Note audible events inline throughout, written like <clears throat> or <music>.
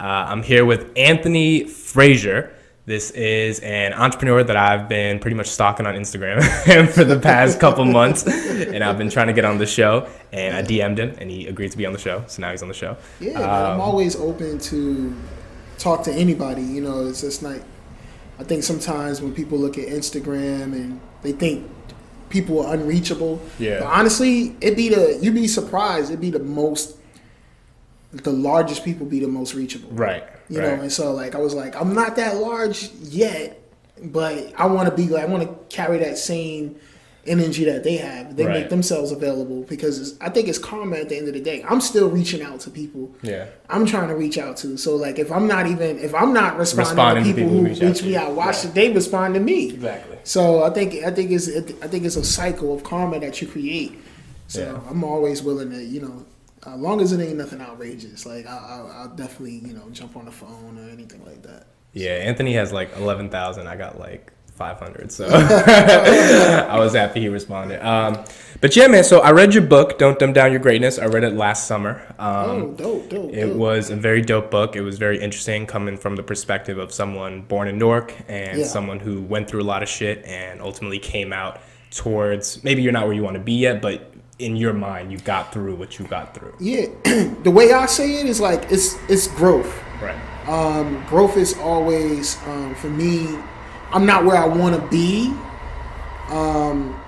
Uh, I'm here with Anthony Frazier. This is an entrepreneur that I've been pretty much stalking on Instagram <laughs> for the past couple months, and I've been trying to get on the show. And I DM'd him, and he agreed to be on the show. So now he's on the show. Yeah, man, I'm Um, always open to talk to anybody. You know, it's just like I think sometimes when people look at Instagram and they think people are unreachable. Yeah. But honestly, it'd be the you'd be surprised. It'd be the most, the largest people be the most reachable. Right. You right. know, and so like I was like, I'm not that large yet, but I want to be like I want to carry that same energy that they have. They Right. make themselves available because it's, I think it's karma at the end of the day. I'm still reaching out to people. Yeah. I'm trying to reach out to. So like if I'm not even if I'm not responding, Responding to to people, people who who reach out me out, watch they respond to me. Exactly. So I think I think it's I think it's a cycle of karma that you create. So Yeah. I'm always willing to you know, as long as it ain't nothing outrageous, like I, I, I'll definitely you know jump on the phone or anything like that. Yeah, Anthony has like 11,000. I got like 500. So <laughs> <laughs> I was happy he responded. Um, but yeah, man, so I read your book, Don't Dumb Down Your Greatness. I read it last summer. Um, oh, dope, dope. It dope. was a very dope book. It was very interesting coming from the perspective of someone born in Newark and Yeah. someone who went through a lot of shit and ultimately came out towards maybe you're not where you want to be yet, but in your mind, you got through what you got through. Yeah, <clears throat> the way I say it is like it's it's growth. Right. Um, growth is always um, for me. I'm not where I want to be. Um,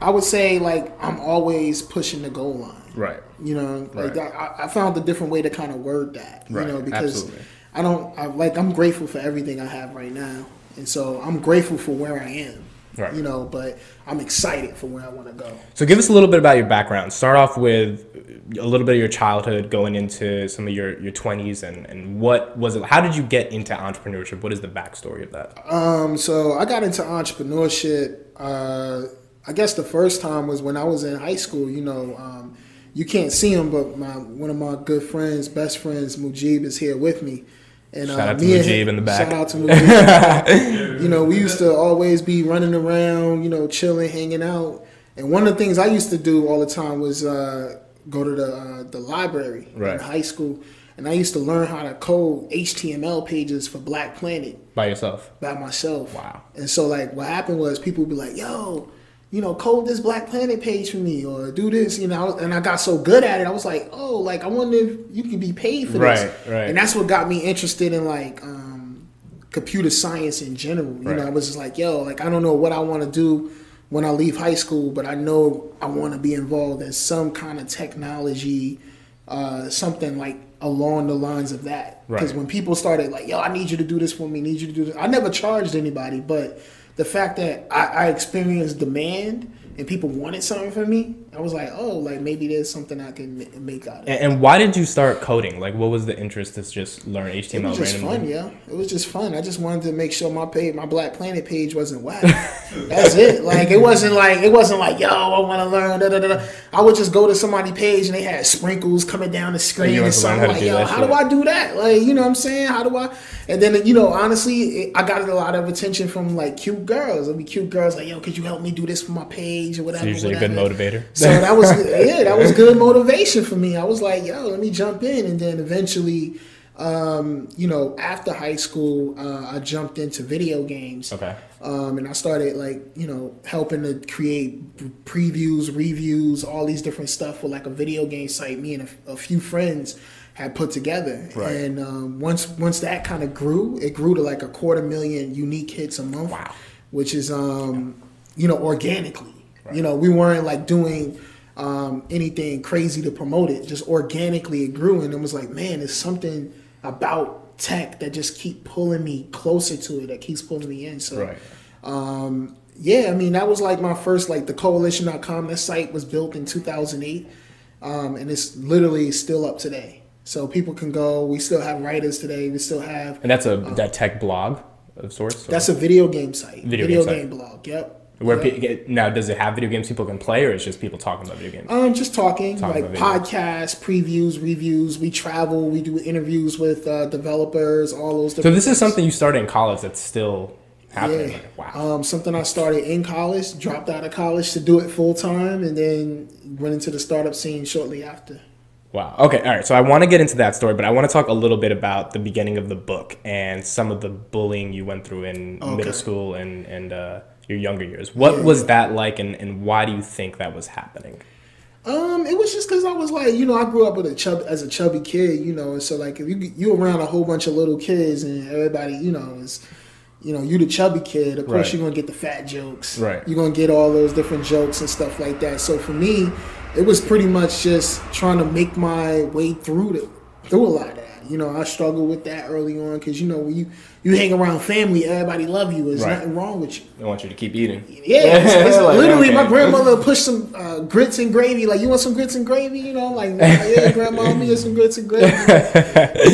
I would say like I'm always pushing the goal line. Right. You know, like Right. I, I found a different way to kind of word that. You Right, know, because absolutely. I don't I, like I'm grateful for everything I have right now, and so I'm grateful for where I am. Right. You know, but I'm excited for where I want to go. So give us a little bit about your background. Start off with a little bit of your childhood, going into some of your, your 20s, and, and what was it? How did you get into entrepreneurship? What is the backstory of that? Um, so I got into entrepreneurship. Uh, I guess the first time was when I was in high school. You know, um, you can't see him, but my one of my good friends, best friends, Mujib, is here with me. And uh, out to me and Mujib in the back. Shout out to <laughs> Mujib. you know, we used to always be running around, you know, chilling, hanging out. And one of the things I used to do all the time was uh, go to the uh, the library Right. in high school, and I used to learn how to code HTML pages for Black Planet By yourself? by myself. Wow. And so like what happened was people would be like, "Yo, you know, code this Black Planet page for me or do this," you know. And I got so good at it, I was like, "Oh, like I wonder if you can be paid for this." Right, right. And that's what got me interested in like um, computer science in general. You Right. know, I was just like, "Yo, like I don't know what I want to do." When I leave high school, but I know I want to be involved in some kind of technology, uh, something like along the lines of that. Because Right. when people started like, "Yo, I need you to do this for me," need you to do this. I never charged anybody, but the fact that I, I experienced demand and people wanted something from me, I was like, "Oh, like maybe there's something I can make out of. And, and why did you start coding? Like, what was the interest to just learn HTML It was just randomly? fun, yeah. It was just fun. I just wanted to make sure my page, my Black Planet page, wasn't whack. That's it. Like it wasn't like it wasn't like yo, I want to learn. Da, da, da. I would just go to somebody's page and they had sprinkles coming down the screen and to learn something like, yo, how shit. do I do that? Like you know what I'm saying? How do I? And then you know, honestly, it, I got a lot of attention from like cute girls. There'd be cute girls like, yo, could you help me do this for my page or whatever? It's usually a good motivator. So that was yeah, that was good motivation for me. I was like, yo, let me jump in, and then eventually, um, you know, after high school, uh, I jumped into video games. Okay. Um, and I started like you know helping to create previews, reviews, all these different stuff for like a video game site. Me and a, a few friends had put together, Right. and um, once once that kind of grew, it grew to like a quarter million unique hits a month. Wow. Which is um, you know organically. You know we weren't like doing um, anything crazy to promote it. Just organically it grew, and it was like man, it's something about tech that just keep pulling me closer to it. That keeps pulling me in. So Right. um, yeah, I mean that was like my first like the Koalition.com. That site was built in 2008, um, and it's literally still up today. So people can go. We still have writers today. We still have. And that's a that tech blog of sorts? or- That's a video game site. Video Video, game game, blog. Yep. Where Yep. pe- get- now does it have video games people can play, or is just people talking about video games? Um, just talking, Talking like podcasts, previews, reviews. We travel. We do interviews with uh, developers. All those. so this is something you started in college that's still happening. Yeah. Like, wow. Um, something I started in college, dropped out of college to do it full time, and then went into the startup scene shortly after. Wow. Okay. All right. So I want to get into that story, but I want to talk a little bit about the beginning of the book and some of the bullying you went through in Okay. middle school and and uh, your younger years. What Yeah. was that like, and, and why do you think that was happening? Um, it was just because I was like, you know, I grew up with a chub as a chubby kid, you know, and so like if you you around a whole bunch of little kids and everybody, you know, is you know, you the chubby kid, of course Right. you're gonna get the fat jokes. Right. You're gonna get all those different jokes and stuff like that. So for me, it was pretty much just trying to make my way through the through a lot of that. You know, I struggled with that early on because you know when you you hang around family, everybody love you. There's Right. nothing wrong with you. I want you to keep eating. Yeah, it's, <laughs> it's Like, literally my grandmother pushed some uh, grits and gravy. Like, you want some grits and gravy? You know, like, yeah, <laughs> grandma, let me get some grits and gravy.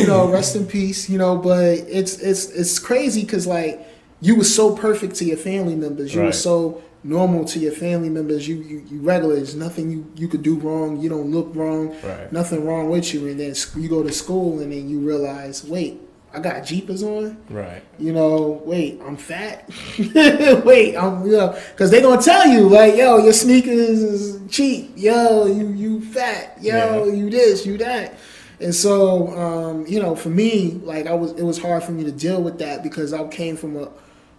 you know, rest in peace. You know, but it's it's it's crazy because like you were so perfect to your family members. You were so normal to your family members. You you, you regular. There's nothing you you could do wrong. You don't look wrong. Right. Nothing wrong with you. And then you go to school and then you realize, wait, I got jeepers on Right. you know, wait, I'm fat. <laughs> wait, I'm you know, because they gonna tell you like, yo, your sneakers is cheap. Yo, you you fat. Yo, Yeah. you this, you that. And so, um, you know, for me, like I was, it was hard for me to deal with that because I came from a,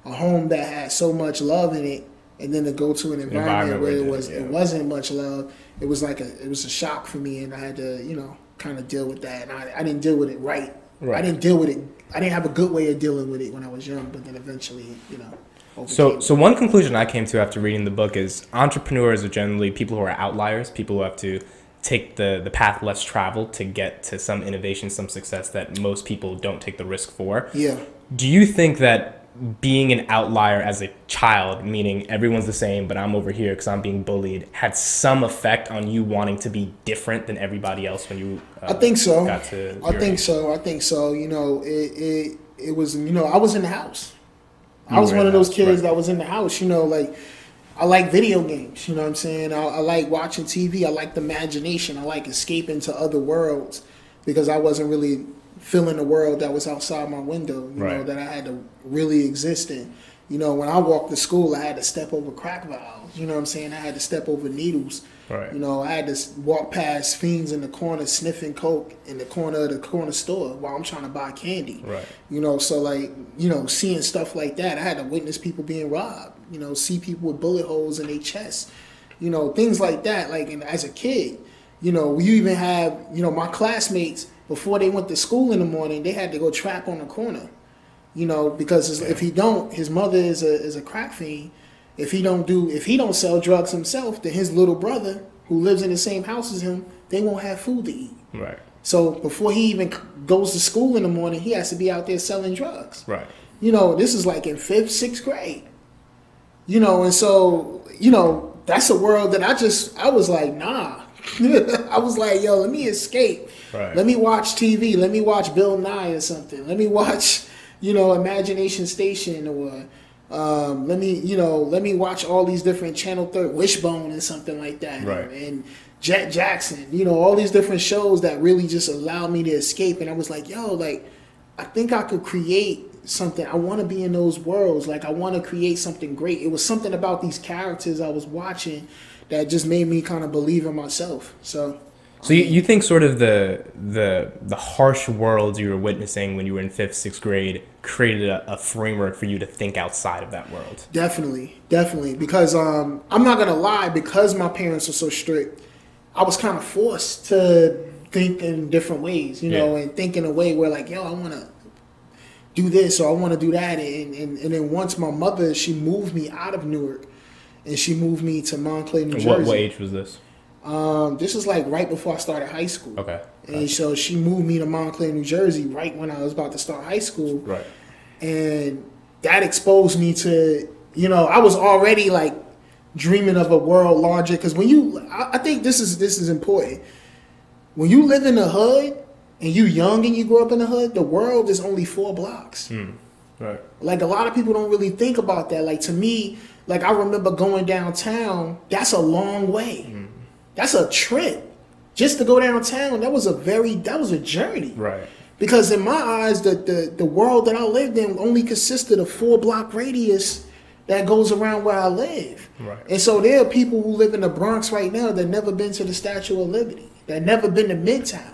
a home that had so much love in it, and then to go to an environment, Environment where it was, didn't, it wasn't much love. It was like a, it was a shock for me, and I had to, you know, kind of deal with that. And I, I didn't deal with it right. I didn't deal with it. I didn't have a good way of dealing with it when I was young, but then eventually, you know. So, so one conclusion I came to after reading the book is entrepreneurs are generally people who are outliers, people who have to take the, the path less traveled to get to some innovation, some success that most people don't take the risk for. yeah. Do you think that being an outlier as a child, meaning everyone's the same, but I'm over here because I'm being bullied, had some effect on you wanting to be different than everybody else when you? Uh, I think so. I think age? so. I think so. You know, it it it was. You know, I was in the house. I was one of those house, kids right. that was in the house. You know, like I like video games. You know what I'm saying? I, I like watching TV. I like the imagination. I like escaping to other worlds because I wasn't really feeling the world that was outside my window. You know, that I had to really exist in. You know, when I walked to school, I had to step over crack valves. You know what I'm saying? I had to step over needles. Right. You know, I had to walk past fiends in the corner sniffing coke in the corner of the corner store while I'm trying to buy candy. Right. You know, so like, you know, seeing stuff like that, I had to witness people being robbed. You know, see people with bullet holes in their chest. You know, things like that. Like, and as a kid, you know, you even have, you know, my classmates before they went to school in the morning, they had to go trap on the corner. You know, because if he don't, his mother is a is a crack fiend. If he don't do, if he don't sell drugs himself, then his little brother, who lives in the same house as him, they won't have food to eat. Right. So before he even goes to school in the morning, he has to be out there selling drugs. Right. You know, this is like in fifth, sixth grade. You know, and so you know that's a world that I just I was like, nah. <laughs> I was like, yo, let me escape. Right. Let me watch TV. Let me watch Bill Nye or something. Let me watch, you know, Imagination Station or um, let me, you know, let me watch all these different Channel 3, Wishbone and something like that. Right. And Jet Jackson, you know, all these different shows that really just allow me to escape. And I was like, yo, like, I think I could create something. I want to be in those worlds. Like, I want to create something great. It was something about these characters I was watching that just made me kind of believe in myself. So, So you, you think sort of the the the harsh worlds you were witnessing when you were in fifth, sixth grade created a, a framework for you to think outside of that world. Definitely, definitely. Because um, I'm not gonna lie, because my parents are so strict, I was kind of forced to think in different ways, you know, Yeah. and think in a way where like, yo, I want to do this or I want to do that, and, and and then once my mother, she moved me out of Newark, and she moved me to Montclair, New Jersey. What, what age was this? Um, this is like right before I started high school. Okay. And so she moved me to Montclair, New Jersey, right when I was about to start high school Right. and that exposed me to you know i was already like dreaming of a world larger because when you I, I think this is this is important when you live in the hood and you young and you grow up in the hood the world is only four blocks Right. like a lot of people don't really think about that like to me like i remember going downtown that's a long way that's a trip just to go downtown that was a very that was a journey Right. because in my eyes, the, the, the world that I lived in only consisted of four block radius that goes around where I live. Right. And so there are people who live in the Bronx right now that never been to the Statue of Liberty. that never been to Midtown.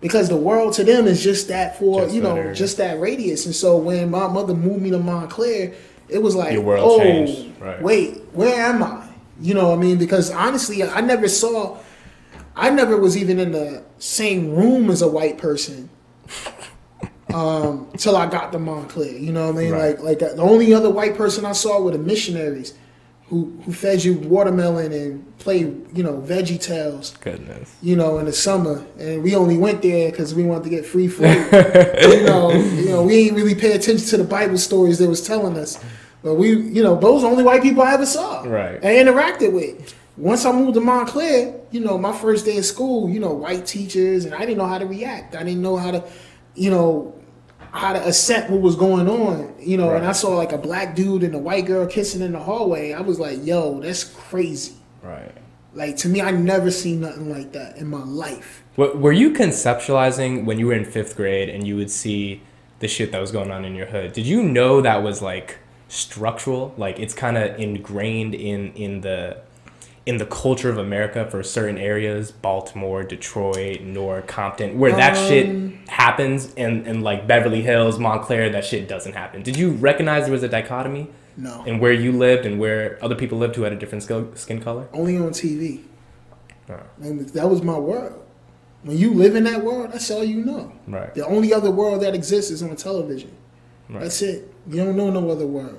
Because the world to them is just that for Just you know area. just that radius, and so when my mother moved me to Montclair, it was like, oh, right. wait, where am I? You know what I mean? Because honestly, I never saw, I never was even in the same room as a white person um, <laughs> till I got to Montclair. You know what I mean? Right. Like like the only other white person I saw were the missionaries, who who fed you watermelon and played you know Veggie Tales. Goodness. You know, in the summer, and we only went there because we wanted to get free food. <laughs> you know, you know, we ain't really pay attention to the Bible stories they was telling us. But we, you know, those are the only white people I ever saw. Right. And interacted with. Once I moved to Montclair, you know, my first day of school, you know, white teachers, and I didn't know how to react. I didn't know how to, you know, how to accept what was going on. You know, and I saw like a black dude and a white girl kissing in the hallway. I was like, yo, that's crazy. Right. Like to me, I never seen nothing like that in my life. What, were you conceptualizing when you were in fifth grade and you would see the shit that was going on in your hood? Did you know that was like structural? Like it's kind of ingrained in in the in the culture of America for certain areas, Baltimore, Detroit, Newark, Compton, where that Um, shit happens, and and like Beverly Hills, Montclair, that shit doesn't happen. Did you recognize there was a dichotomy No, And where you lived and where other people lived who had a different skill, skin color? only on TV. Oh. And that was my world. When you live in that world, that's all you know. Right. The only other world that exists is on television. Right. That's it. You don't know no other world.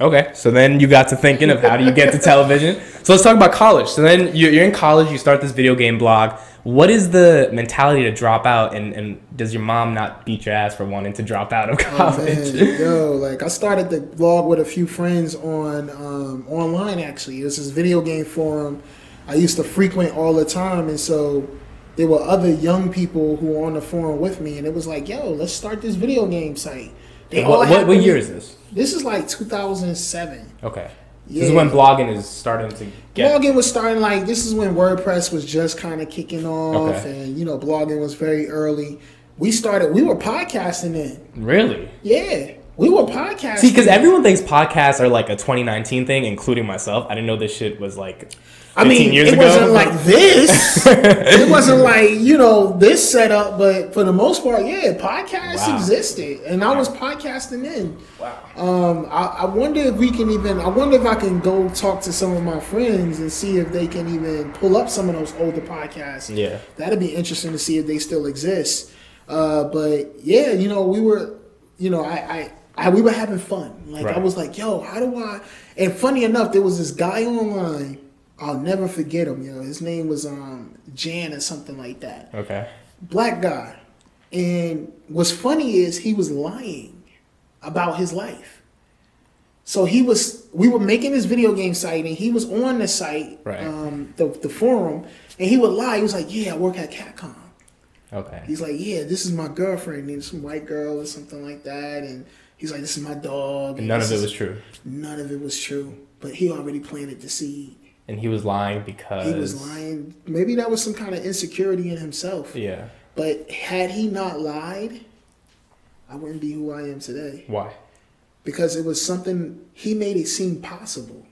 Okay, so then you got to thinking of how do you get to television. So let's talk about college. So then you- you're in college, you start this video game blog. What is the mentality to drop out, and, and does your mom not beat your ass for wanting to drop out of Oh, college? man, yo, like I started the blog with a few friends on um, online. Actually, it was this video game forum I used to frequent all the time, and so there were other young people who were on the forum with me, and it was like, yo, let's start this video game site. They what, what, what year is this? This is like 2007. Okay, this is when blogging is starting to get. blogging was starting like this is when WordPress was just kind of kicking off, Okay. and you know, blogging was very early. We started. We were podcasting then. Really? Yeah, we were podcasting. See, because everyone thinks podcasts are like a 2019 thing, including myself. I didn't know this shit was like 15 I mean, it ago. wasn't like this. <laughs> it wasn't like you know this setup, but for the most part, yeah, podcasts Wow. existed, and I was podcasting then. wow. Um, I, I wonder if we can even. I wonder if I can go talk to some of my friends and see if they can even pull up some of those older podcasts. Yeah. that'd be interesting to see if they still exist. Uh, but yeah, you know, we were, you know, I, I, I we were having fun. Like I was like, yo, how do I? And funny enough, there was this guy online. I'll never forget him. You know, his name was um Jan or something like that Okay. black guy. And what's funny is he was lying about his life. So he was, we were making this video game site, and he was on the site, Right. um, the the forum, and he would lie. He was like, "Yeah, I work at Capcom." Okay. He's like, "Yeah, this is my girlfriend, and some white girl or something like that," and he's like, "This is my dog." And none of it was true. None of it was true, but he already planted the seed. And he was lying because He was lying. Maybe that was some kind of insecurity in himself. Yeah. But had he not lied, I wouldn't be who I am today. Why? Because it was something he made it seem possible.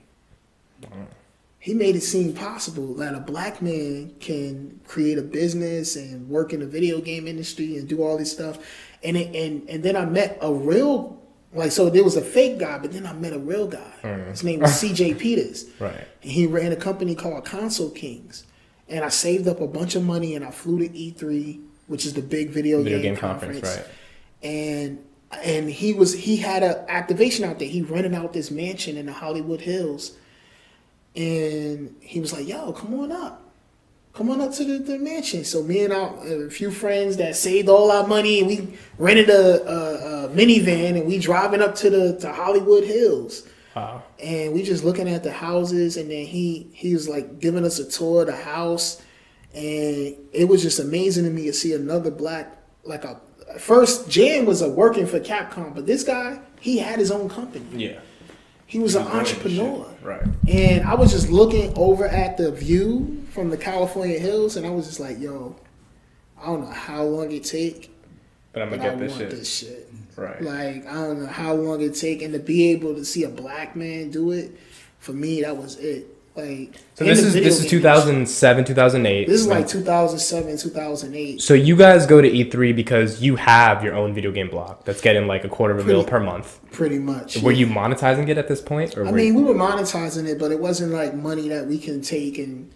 He made it seem possible that a black man can create a business and work in the video game industry and do all this stuff. And it, and and then I met a real like so there was a fake guy, but then I met a real guy. Mm. His name was CJ <laughs> Peters. Right. And he ran a company called Console Kings. And I saved up a bunch of money and I flew to E3, which is the big video, Video game, game conference, conference. right. And and he was he had an activation out there. He rented out this mansion in the Hollywood Hills. And he was like, yo, come on up. Come on up to the, the mansion. So me and our, a few friends that saved all our money and we rented a, a, a minivan and we driving up to the to Hollywood Hills Wow. and we just looking at the houses and then he he was like giving us a tour of the house and it was just amazing to me to see another black like a first Jan was a working for Capcom but this guy he had his own company Yeah. he was an He's running entrepreneur. Right. and I was just looking over at the view from the California hills and I was just like yo I don't know how long it take But I'm gonna I get this want shit. this shit Right. like I don't know how long it take, and to be able to see a black man do it, for me that was it. Like So this is this is 2007, 2008. This is like 2007, 2008. So you guys go to E3 because you have your own video game blog that's getting like a quarter of a mil per month. Pretty much. Were yeah. you monetizing it at this point, or I mean, you, we were monetizing it, but it wasn't like money that we can take and,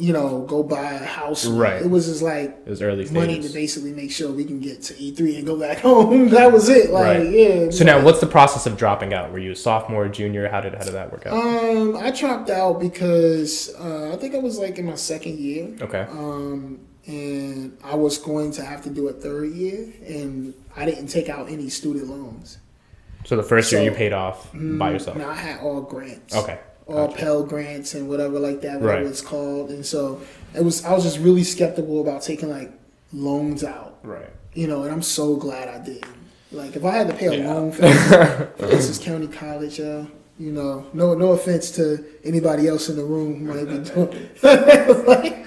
you know, go buy a house. Right. It was just like it was early money to basically make sure we can get to E3 and go back <laughs> home. that was it. Like, Right. yeah. So now, what's the process of dropping out? Were you a sophomore, junior? How did how did that work out? Um, I dropped out because uh, I think I was like in my second year. okay. Um, and I was going to have to do a third year, and I didn't take out any student loans. So the first year you paid off by yourself. No, I had all grants. Okay. All Gotcha. Pell grants and whatever like that, whatever Right. it's called. And so it was. I was just really skeptical about taking like loans out. Right. You know, and I'm so glad I didn't. Like, if I had to pay a Yeah. loan for, <laughs> Essex County College, uh, you know, no no offense to anybody else in the room who might be <laughs> doing, <laughs> like,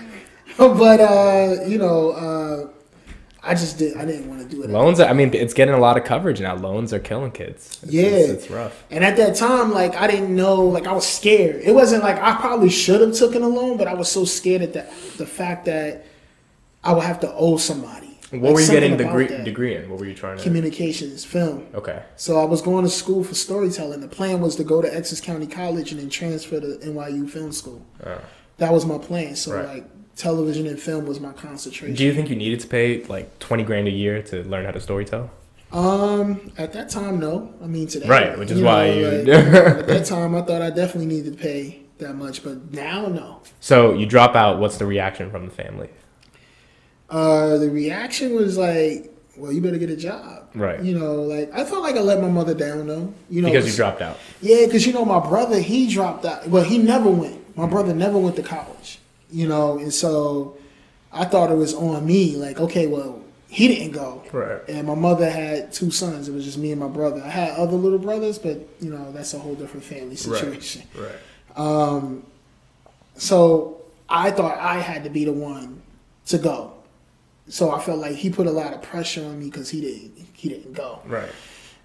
but uh, you know, uh, I just did. I didn't want to do it. Loans. Are, I mean, it's getting a lot of coverage now. Loans are killing kids. It's, Yeah. it's, it's rough. And at that time, like I didn't know, like I was scared. It wasn't like I probably should have taken a loan, but I was so scared at the the fact that I would have to owe somebody. What Like, were you getting degree that. degree in? What were you trying to? Communications, film. Okay. So I was going to school for storytelling. The plan was to go to Essex County College and then transfer to NYU Film School. Uh, That was my plan. So Right. like television and film was my concentration. do you think you needed to pay like twenty grand a year to learn how to storytell? Um, at that time, no. I mean, today, Right, which is why you- like, <laughs> at that time, I thought I definitely needed to pay that much, but now, no. So you drop out. What's the reaction from the family? Uh, the reaction was like, "Well, you better get a job." Right. You know, like I felt like I let my mother down, though. You know, Because you dropped out. Yeah, because you know my brother, he dropped out. Well, he never went. My brother never went to college. You know, and so I thought it was on me. Like, okay, well, he didn't go. Right. And my mother had two sons. It was just me and my brother. I had other little brothers, but you know that's a whole different family situation. Right. Um, so I thought I had to be the one to go. So I felt like he put a lot of pressure on me because he didn't he didn't go. Right.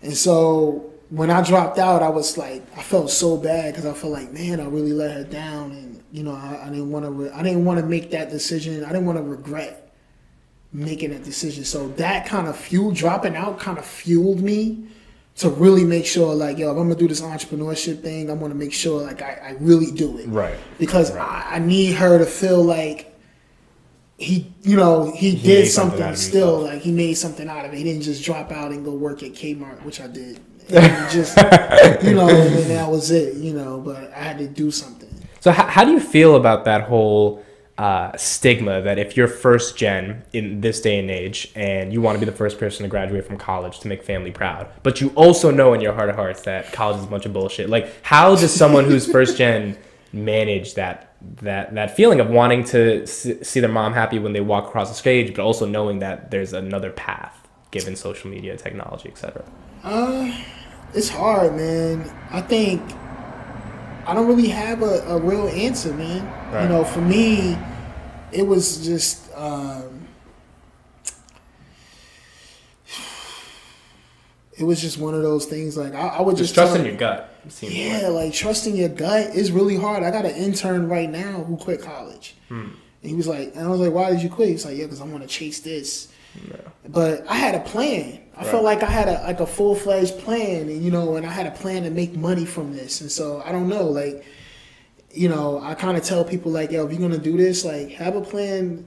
And so when I dropped out, I was like, I felt so bad because I felt like, man, I really let her down, and you know, I, I didn't want to, re- I didn't want to make that decision. I didn't want to regret making that decision. So that kind of fuel, dropping out, kind of fueled me to really make sure, like, yo, if I'm gonna do this entrepreneurship thing, I'm gonna make sure, like, I, I really do it Right. because Right. I, I need her to feel like he, you know, he, He did something something, still, like he made something out of it. He didn't just drop out and go work at Kmart, which I did. And just, you know, <laughs> and that was it, you know. But I had to do something. So how, how do you feel about that whole uh, stigma that if you're first gen in this day and age and you want to be the first person to graduate from college to make family proud, but you also know in your heart of hearts that college is a bunch of bullshit. Like how does someone who's first gen manage that that that feeling of wanting to see their mom happy when they walk across the stage, but also knowing that there's another path given social media, technology, etc. Uh, it's hard, man. I think I don't really have a, a real answer, man. Right. You know, for me, it was just. Um, it was just one of those things. Like I, I would Just just, trusting your gut. Seems like. Yeah, like trusting your gut is really hard. I got an intern right now who quit college. Hmm. And he was like, and I was like, why did you quit? He's like, yeah, because I want to chase this. But I had a plan. I felt like I had a like a full fledged plan, and you know, and I had a plan to make money from this. And so I don't know, like, you know, I kind of tell people like, yo, if you're gonna do this, like, have a plan.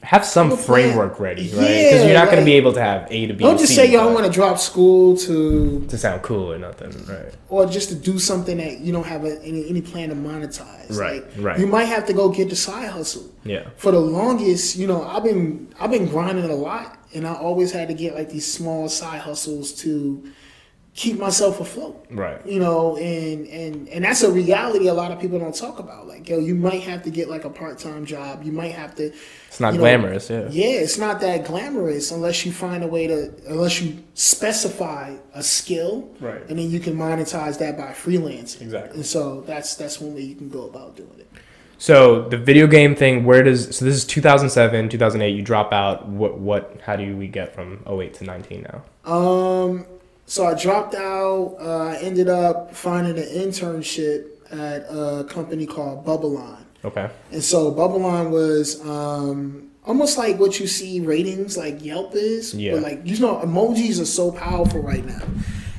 Have some Have a plan. framework ready, right? Yeah, Because you're not going to be able to have A to B. Don't just C, say, yo, I want to drop school to, to sound cool or nothing, right? or just to do something that you don't have a, any any plan to monetize. Right, Like, right. You might have to go get the side hustle. Yeah. for the longest, you know, I've been I've been grinding a lot, and I always had to get like these small side hustles to keep myself afloat. Right. You know, and and and that's a reality a lot of people don't talk about. Like, yo, you might have to get like a part time job. You might have to. It's not you know, glamorous, yeah. Yeah, it's not that glamorous unless you find a way to unless you specify a skill, Right. And then you can monetize that by freelancing. Exactly. And so that's that's one way you can go about doing it. So the video game thing, where does so this is 2007, 2008? You drop out. What what? How do we get from 08 to 19 now? Um, so I dropped out. Uh, I ended up finding an internship at a company called Bubbleon. Okay. And so Bubbleon was um, almost like what you see ratings like Yelp is. Yeah. But like you know, emojis are so powerful right now.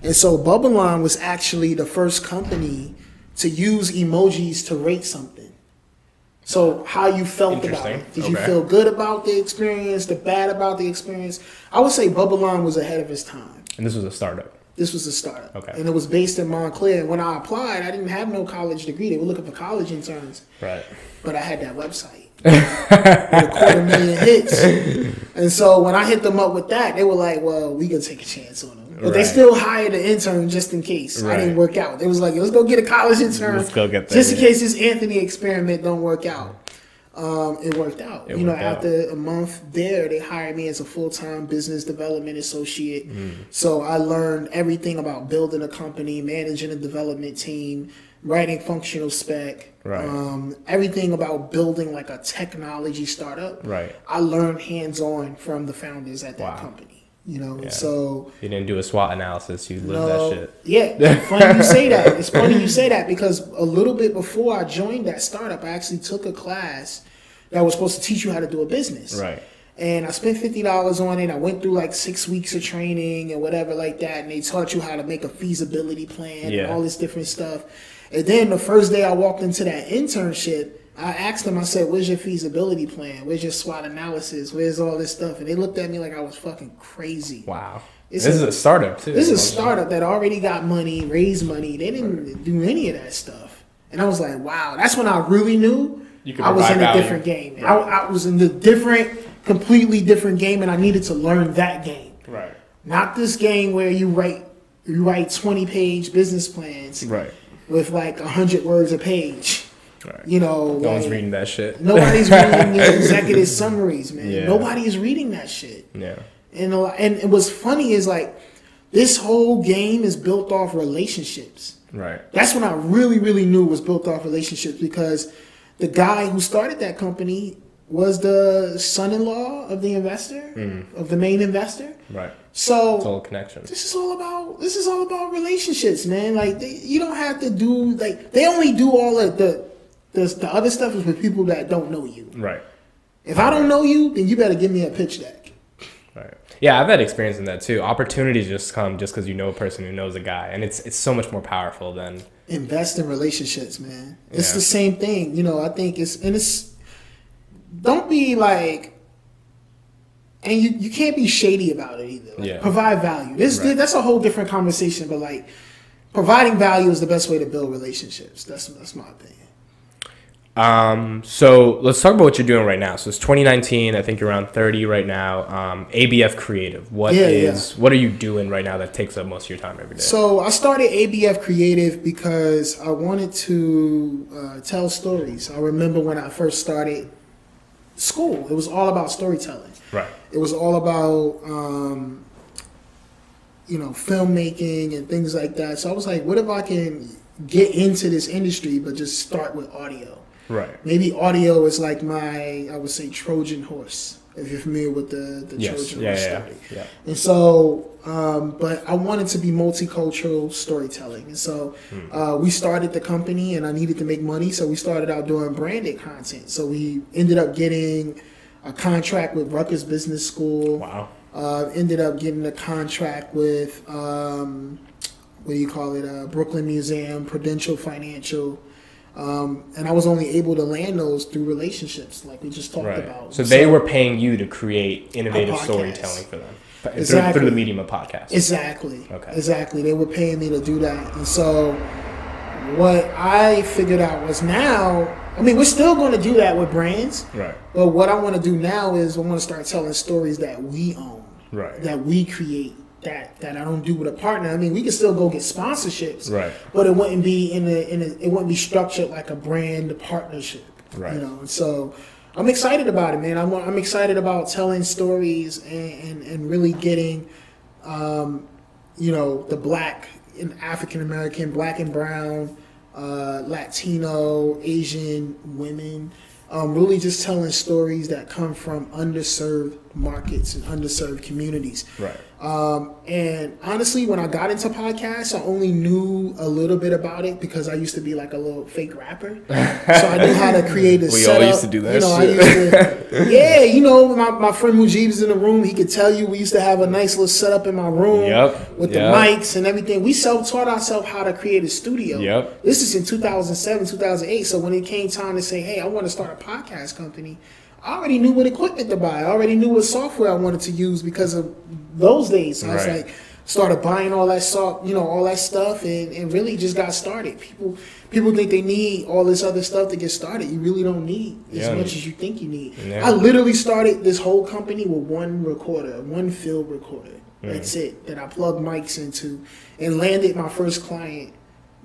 And so Bubbleon was actually the first company to use emojis to rate something. So how you felt about it? Did you feel good about the experience? The bad about the experience? I would say Bubbleon was ahead of its time. And this was a startup. This was a startup. Okay. And it was based in Montclair. And when I applied, I didn't have no college degree. They were looking for college interns, Right. but I had that website. with a quarter million hits. <laughs> And so when I hit them up with that, they were like, well, we can take a chance on But they still hired an intern just in case. I didn't work out. They was like, let's go get a college intern. Let's go get that, Just in yeah. case this Anthony experiment don't work out. Um, it worked out. It you know, worked out. after a month there, they hired me as a full time business development associate. Mm. So I learned everything about building a company, managing a development team, writing functional spec, Right. um, everything about building like a technology startup. Right. I learned hands on from the founders at that Wow. company. You know, Yeah. so You didn't do a SWOT analysis. You lived no, that shit. yeah. Funny you say that. It's funny you say that because a little bit before I joined that startup, I actually took a class that was supposed to teach you how to do a business. Right. And I spent fifty dollars on it. I went through like six weeks of training and whatever like that, and they taught you how to make a feasibility plan and all this different stuff. And then the first day I walked into that internship, I asked them, I said, "Where's your feasibility plan? Where's your SWOT analysis? Where's all this stuff?" And they looked at me like I was fucking crazy. Wow. It's this a- is a startup too. This is a startup that already got money, raised money. They didn't do any of that stuff. And I was like, wow, that's when I really knew I was in a value. different game. I, I was in the different, completely different game, and I needed to learn that game. Right. Not this game where you write you write twenty page business plans Right. with like hundred words a page. Right. You know, No one's reading that shit. Nobody's reading <laughs> the executive summaries, man. Yeah. Nobody is reading that shit. Yeah. And uh, and and what's funny is like this whole game is built off relationships. Right. That's when I really, really knew it was built off relationships because the guy who started that company was the son-in-law of the investor, mm. of the main investor. Right. So It's all connection. this is all about this is all about relationships, man. Like they, you don't have to do like they only do all of the the, the other stuff is with people that don't know you. Right. If I don't know you, then you better give me a pitch deck. Right. Yeah, I've had experience in that too. Opportunities just come just because you know a person who knows a guy, and it's it's so much more powerful than invest in relationships, man. It's Yeah. the same thing. You know, I think it's and it's don't be like and you, you can't be shady about it either. Like, Yeah. Provide value. This Right. that's a whole different conversation, but like providing value is the best way to build relationships. That's that's my opinion. Um, so let's talk about what you're doing right now. So it's 2019. I think you're around 30 right now. Um, ABF Creative. What Yeah, is what are you doing right now that takes up most of your time every day? So I started ABF Creative because I wanted to uh, tell stories. I remember when I first started school, it was all about storytelling. right. It was all about um, you know filmmaking and things like that. So I was like, what if I can get into this industry but just start with audio? Right. Maybe audio is like my I would say Trojan horse. If you're familiar with the the Yes. Trojan Yeah. horse Yeah. story. Yeah. And so, um, but I wanted to be multicultural storytelling. And so uh, we started the company and I needed to make money. So we started out doing branded content. So we ended up getting a contract with Rutgers Business School. Wow. Uh, ended up getting a contract with, um, what do you call it, uh, Brooklyn Museum, Prudential Financial. Um, and I was only able to land those through relationships, like we just talked Right. about. So they were paying you to create innovative storytelling for them through, Exactly. through the medium of podcast. Exactly. Okay. Exactly. They were paying me to do that. And so what I figured out was now, I mean, we're still going to do that with brands, right. but what I want to do now is I want to start telling stories that we own, Right. that we create, that that I don't do with a partner. I mean, we can still go get sponsorships, Right. but it wouldn't be in a, in a it wouldn't be structured like a brand partnership, Right. You know, and so I'm excited about it, man. I'm I'm excited about telling stories and and, and really getting, um, you know, the black and African American, black and brown, uh, Latino, Asian women. Um, really just telling stories that come from underserved markets and underserved communities. Right. Um, and honestly, when I got into podcasts, I only knew a little bit about it because I used to be like a little fake rapper. so I knew how to create a <laughs> We setup. all used to do that You know, shit. I used to, <laughs> yeah, you know, my, my friend Mujib's in the room. He could tell you we used to have a nice little setup in my room Yep, with yep. the mics and everything. We self-taught ourselves how to create a studio. Yep. This is in 2007, 2008. So when it came time to say, hey, I want to start a podcast company, I already knew what equipment to buy. I already knew what software I wanted to use because of those days. So I was like, started buying all that soft, you know, all that stuff, and, and really just got started. People people think they need all this other stuff to get started. You really don't need as Yeah. much as you think you need. Yeah. I literally started this whole company with one recorder, one field recorder. That's mm. it. That I plugged mics into, and landed my first client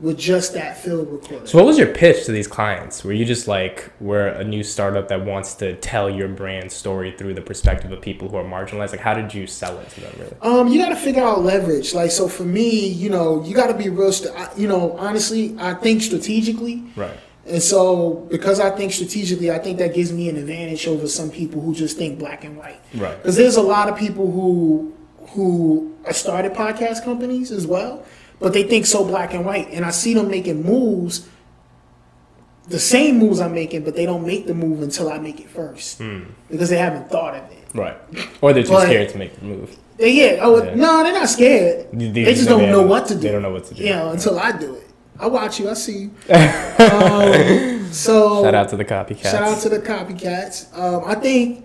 with just that field recorder. So what was your pitch to these clients? Were you just like we're a new startup that wants to tell your brand story through the perspective of people who are marginalized? Like how did you sell it to them really? Um, you got to figure out leverage. Like, so for me, you know, you got to be real. St- I- you know, honestly, I think strategically. Right. And so, because I think strategically, I think that gives me an advantage over some people who just think black and white. Right. Because there's a lot of people who who started podcast companies as well, but they think so black and white, and I see them making moves, the same moves I'm making, but they don't make the move until I make it first because they haven't thought of it. Right. Or they're too But- scared to make the move. They, yeah, oh Yeah. no, they're not scared. They- They, just just don't know what to do. they don't know what to do. You know, until I do it. I watch you. I see you. <laughs> um, so Shout out to the copycats. Shout out to the copycats. Um, I think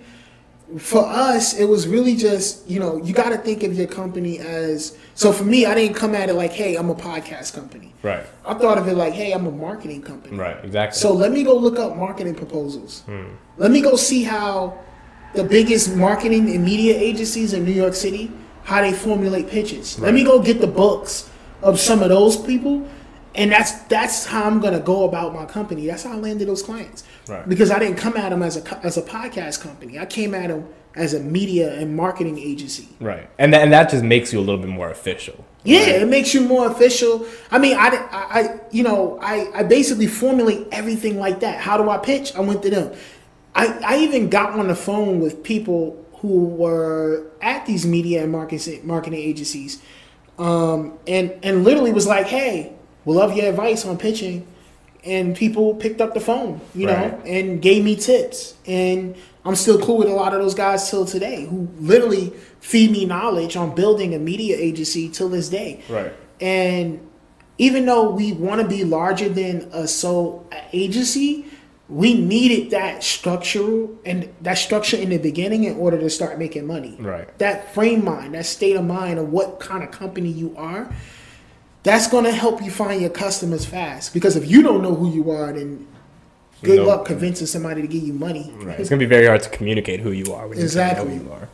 for us, it was really just you know you got to think of your company as. So for me, I didn't come at it like, hey, I'm a podcast company. Right. I thought of it like, hey, I'm a marketing company. Right. Exactly. So let me go look up marketing proposals. Hmm. Let me go see how the biggest marketing and media agencies in New York City how they formulate pitches. Let me go get the books of some of those people, and that's that's how I'm gonna go about my company. That's how I landed those clients. Right. Because I didn't come at them as a as a podcast company. I came at them as a media and marketing agency. right. And that, and that just makes you a little bit more official. Yeah, it makes you more official. I mean, I, I, I- you know, I, I basically formulate everything like that. How do I pitch? I went to them. I, I even got on the phone with people who were at these media and marketing marketing agencies, um, and and literally was like, "Hey, we love your advice on pitching," and people picked up the phone, you know, and gave me tips. And I'm still cool with a lot of those guys till today, who literally feed me knowledge on building a media agency till this day. Right. And even though we want to be larger than a sole agency, we needed that structural and that structure in the beginning in order to start making money. Right. That frame mind, that state of mind of what kind of company you are, that's going to help you find your customers fast. Because if you don't know who you are, then good No. luck convincing somebody to give you money. Right. It's gonna be very hard to communicate who you are when Exactly. you know who you are.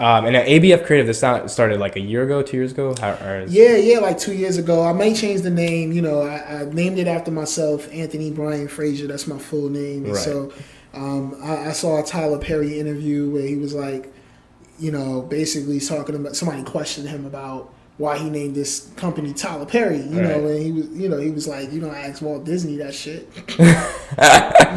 Um, and at ABF Creative, this started like a year ago, two years ago. How, Yeah, yeah, like two years ago. I may change the name. You know, I, I named it after myself, Anthony Brian Frazier. That's my full name. Right. so um, I, I saw a Tyler Perry interview where he was like, you know, basically talking about somebody questioned him about why he named this company Tyler Perry. You know, and he was, you know, he was like, you I asked Walt Disney that shit. <laughs> you know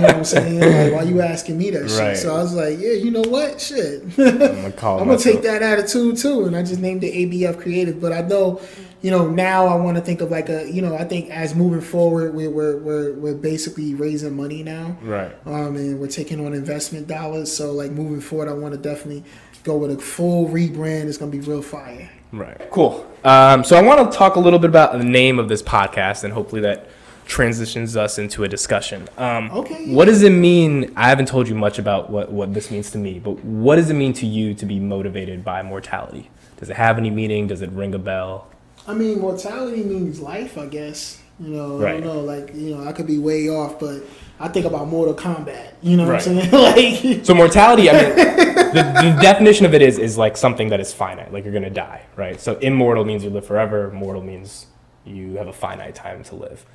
what I'm saying? Like, why you asking me that Right. shit? So I was like, yeah, you know what? Shit. <laughs> I'm gonna call <laughs> I'm gonna take that attitude too, and I just named it ABF Creative. But I know, you know, now I want to think of like a, you know, I think as moving forward, we're we're we're, we're basically raising money now, Right. um, and we're taking on investment dollars. So like moving forward, I want to definitely go with a full rebrand. It's gonna be real fire. Right. Cool. Um, so I want to talk a little bit about the name of this podcast, and hopefully that transitions us into a discussion. Um, Okay. What does it mean? I haven't told you much about what, what this means to me, but what does it mean to you to be motivated by mortality? Does it have any meaning? Does it ring a bell? I mean, mortality means life, I guess. You know, I don't know, like you know, I could be way off, but I think about Mortal Kombat. You know Right. what I'm saying? <laughs> like, So mortality, I mean, <laughs> the, the definition of it is is like something that is finite, like you're gonna die, right? So immortal means you live forever. Mortal means you have a finite time to live.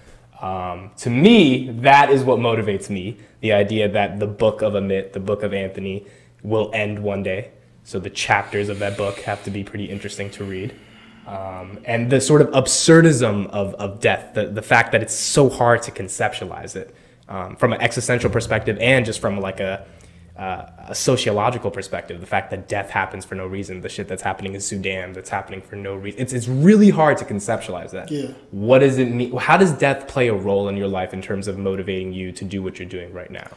Um, to me, that is what motivates me. The idea that the book of Amit, the book of Anthony, will end one day. So the chapters of that book have to be pretty interesting to read. Um, and the sort of absurdism of, of death, the, the fact that it's so hard to conceptualize it um, from an existential perspective and just from like a, uh, a sociological perspective, the fact that death happens for no reason, the shit that's happening in Sudan that's happening for no reason. It's, it's really hard to conceptualize that. Yeah. What does it mean? How does death play a role in your life in terms of motivating you to do what you're doing right now?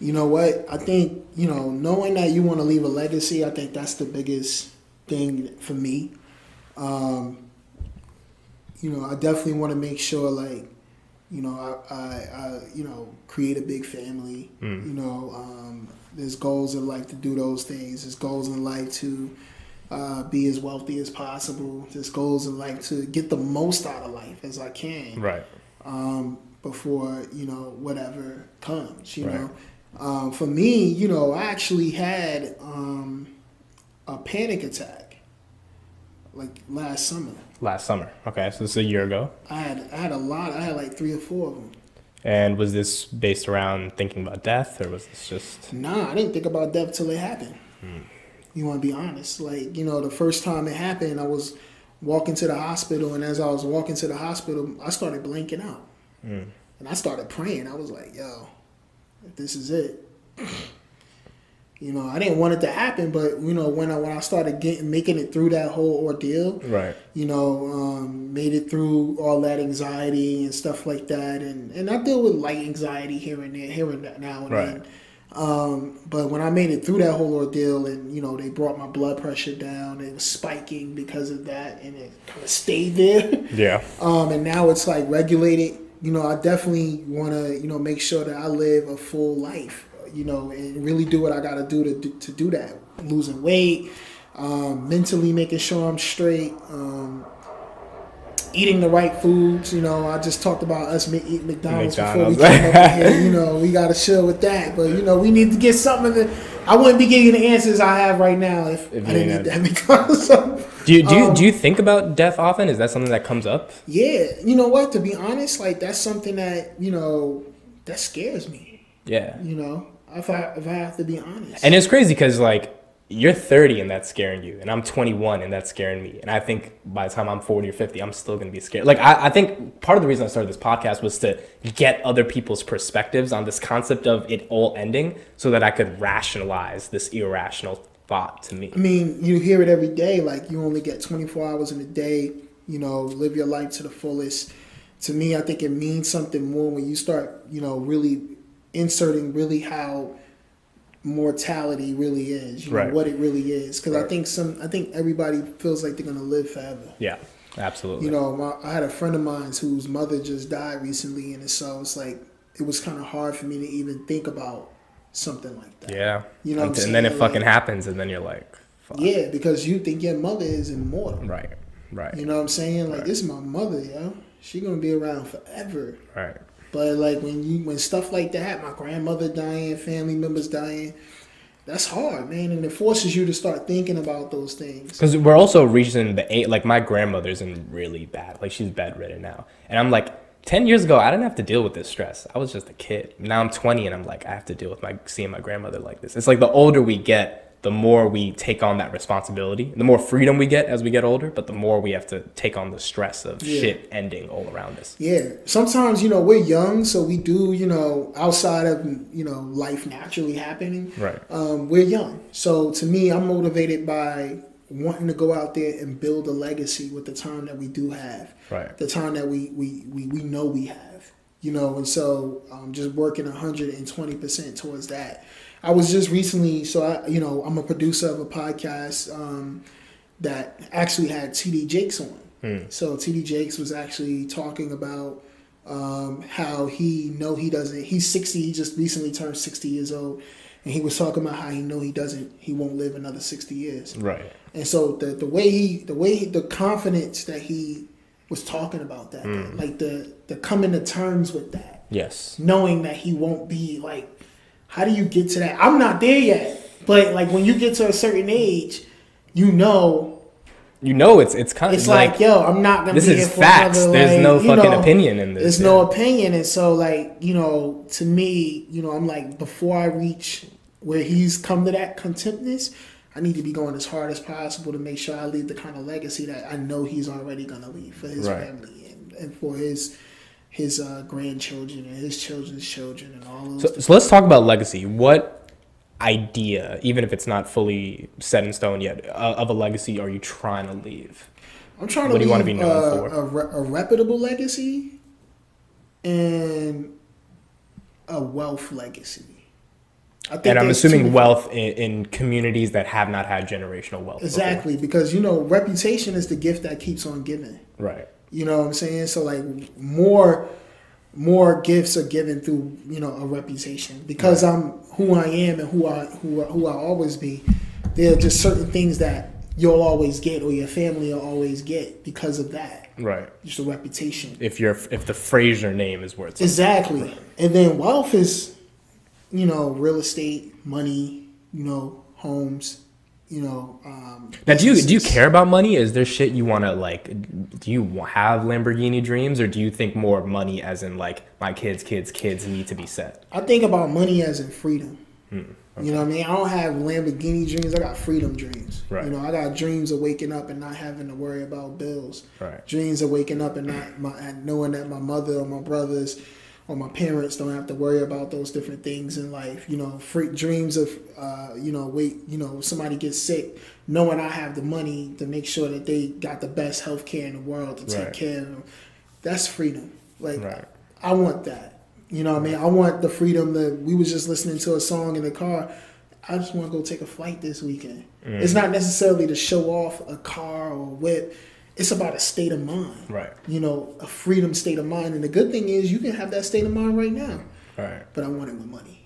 You know what? I think, you know, knowing that you want to leave a legacy, I think that's the biggest thing for me. Um, you know, I definitely want to make sure, like, you know, I, I, I you know, create a big family. Mm. You know, um, there's goals in life to do those things. There's goals in life to uh, be as wealthy as possible. There's goals in life to get the most out of life as I can. Right. Um, before you know whatever comes. You Right. know, um, for me, you know, I actually had um, a panic attack like last summer. Last summer. Okay, so this is a year ago. I had I had a lot. I had like three or four of them. And was this based around thinking about death, or was this just Nah, I didn't think about death till it happened. You want to be honest? Like you know, the first time it happened, I was walking to the hospital, and as I was walking to the hospital, I started blinking out, Mm. and I started praying. I was like, "Yo, if this is it." You know, I didn't want it to happen, but you know, when I when I started getting making it through that whole ordeal, right? you know, um, made it through all that anxiety and stuff like that. And, and I deal with light anxiety here and there, here and now and Right. then. Um, but when I made it through that whole ordeal and, you know, they brought my blood pressure down, it was spiking because of that and it kind of stayed there. <laughs> Yeah. um, and now it's like regulated. You know, I definitely want to, you know, make sure that I live a full life, you know, and really do what I got to do to do- to do that. Losing weight, um, mentally making sure I'm straight, um, eating the right foods. You know, I just talked about us eating McDonald's, before we came up here. You know, we got to chill with that. But you know, we need to get something that I wouldn't be giving you the answers I have right now if, If I didn't eat that McDonald's. <laughs> So, Do you do you, Um, do you think about death often? Is that something that comes up? yeah, you know what? To be honest, like that's something that you know that scares me. Yeah. You know, if I if I have to be honest. And it's crazy because like you're 30 and that's scaring you, and I'm 21 and that's scaring me. And I think by the time I'm 40 or 50, I'm still gonna be scared. Like I, I think part of the reason I started this podcast was to get other people's perspectives on this concept of it all ending, so that I could rationalize this irrational thought to me. I mean, you hear it every day. Like you only get 24 hours in a day. You know, live your life to the fullest. To me, I think it means something more when you start, you know, really inserting really how mortality really is. You Right. know what it really is. Because I think some, I think everybody feels like they're gonna live forever. Yeah, absolutely. You know, my, I had a friend of mine whose mother just died recently, and it's- so it's like it was kind of hard for me to even think about something like that. yeah. You know what and, and then it saying? fucking happens, and then you're like, Fuck. Yeah, because you think your mother is immortal. right, right, You know what I'm saying? Like Right. this is my mother, yo. She gonna be around forever. right. But like when you when stuff like that, my grandmother dying, family members dying, that's hard, man, and it forces you to start thinking about those things. Because we're also reaching the eight. Like my grandmother's in really bad. Like she's bedridden now, and I'm like, ten years ago, I didn't have to deal with this stress. I was just a kid. Now I'm 20, and I'm like, I have to deal with my seeing my grandmother like this. It's like the older we get, the more we take on that responsibility. The more freedom we get as we get older, but the more we have to take on the stress of Yeah. shit ending all around us. Yeah, sometimes you know we're young, so we do you know outside of you know life naturally happening. Right. Um, we're young, so to me, I'm motivated by wanting to go out there and build a legacy with the time that we do have. Right. the time that we we, we, we know we have you know and so um, just working 120% towards that i was just recently so i you know i'm a producer of a podcast um, that actually had td jakes on Hmm. so td jakes was actually talking about um, how he know he doesn't he's 60 he just recently turned 60 years old and he was talking about how he know he doesn't he won't live another 60 years Right. and so the the way he the way he, the confidence that he was talking about that, Mm. like the the coming to terms with that, Yes. knowing that he won't be like, how do you get to that? I'm not there yet, but like when you get to a certain age, you know, You know, it's it's kind of it's like, yo, I'm not gonna this be is here facts. another, There's like, no fucking know, opinion in this. There's no opinion, and so like you know, to me, you know, I'm like before I reach where he's come to that contentness, I need to be going as hard as possible to make sure I leave the kind of legacy that I know he's already gonna leave for his Right. family and, and for his his uh, grandchildren and his children's children and all those. So, so let's talk about legacy. What idea, even if it's not fully set in stone yet, uh, of a legacy are you trying to leave? I'm trying to What do you wanna be known uh, for? A, re- a reputable legacy and a wealth legacy. I think And I'm assuming wealth in, in communities that have not had generational wealth. before. Exactly, because you know, reputation is the gift that keeps on giving. Right. You know what I'm saying? So like more more gifts are given through, you know, a reputation. Because I'm who I am and who I who I- who I always be, there are just certain things that you'll always get or your family will always get because of that. Right. Just a reputation. If you're if the Frazier name is worth something. Exactly. And then wealth is, you know, real estate, money, you know, homes, you know. Um, Now, do you do you care about money? Is there shit you want to like? Do you have Lamborghini dreams, or do you think more of money as in like my kids, kids, kids need to be set? I think about money as in freedom. Hmm, You know what I mean? I don't have Lamborghini dreams. I got freedom dreams. Right. You know, I got dreams of waking up and not having to worry about bills. Right. Dreams of waking up and not my, and knowing that my mother or my brothers or my parents don't have to worry about those different things in life. You know, free dreams of uh, you know, wait, you know, somebody gets sick, knowing I have the money to make sure that they got the best health care in the world to take Right. care of them. That's freedom. Like Right. I want that. You know what I mean? I want the freedom that we was just listening to a song in the car. I just want to go take a flight this weekend. Mm. It's not necessarily to show off a car or a whip. It's about a state of mind. Right. You know, a freedom state of mind. And the good thing is you can have that state of mind right now. Right. But I want it with money.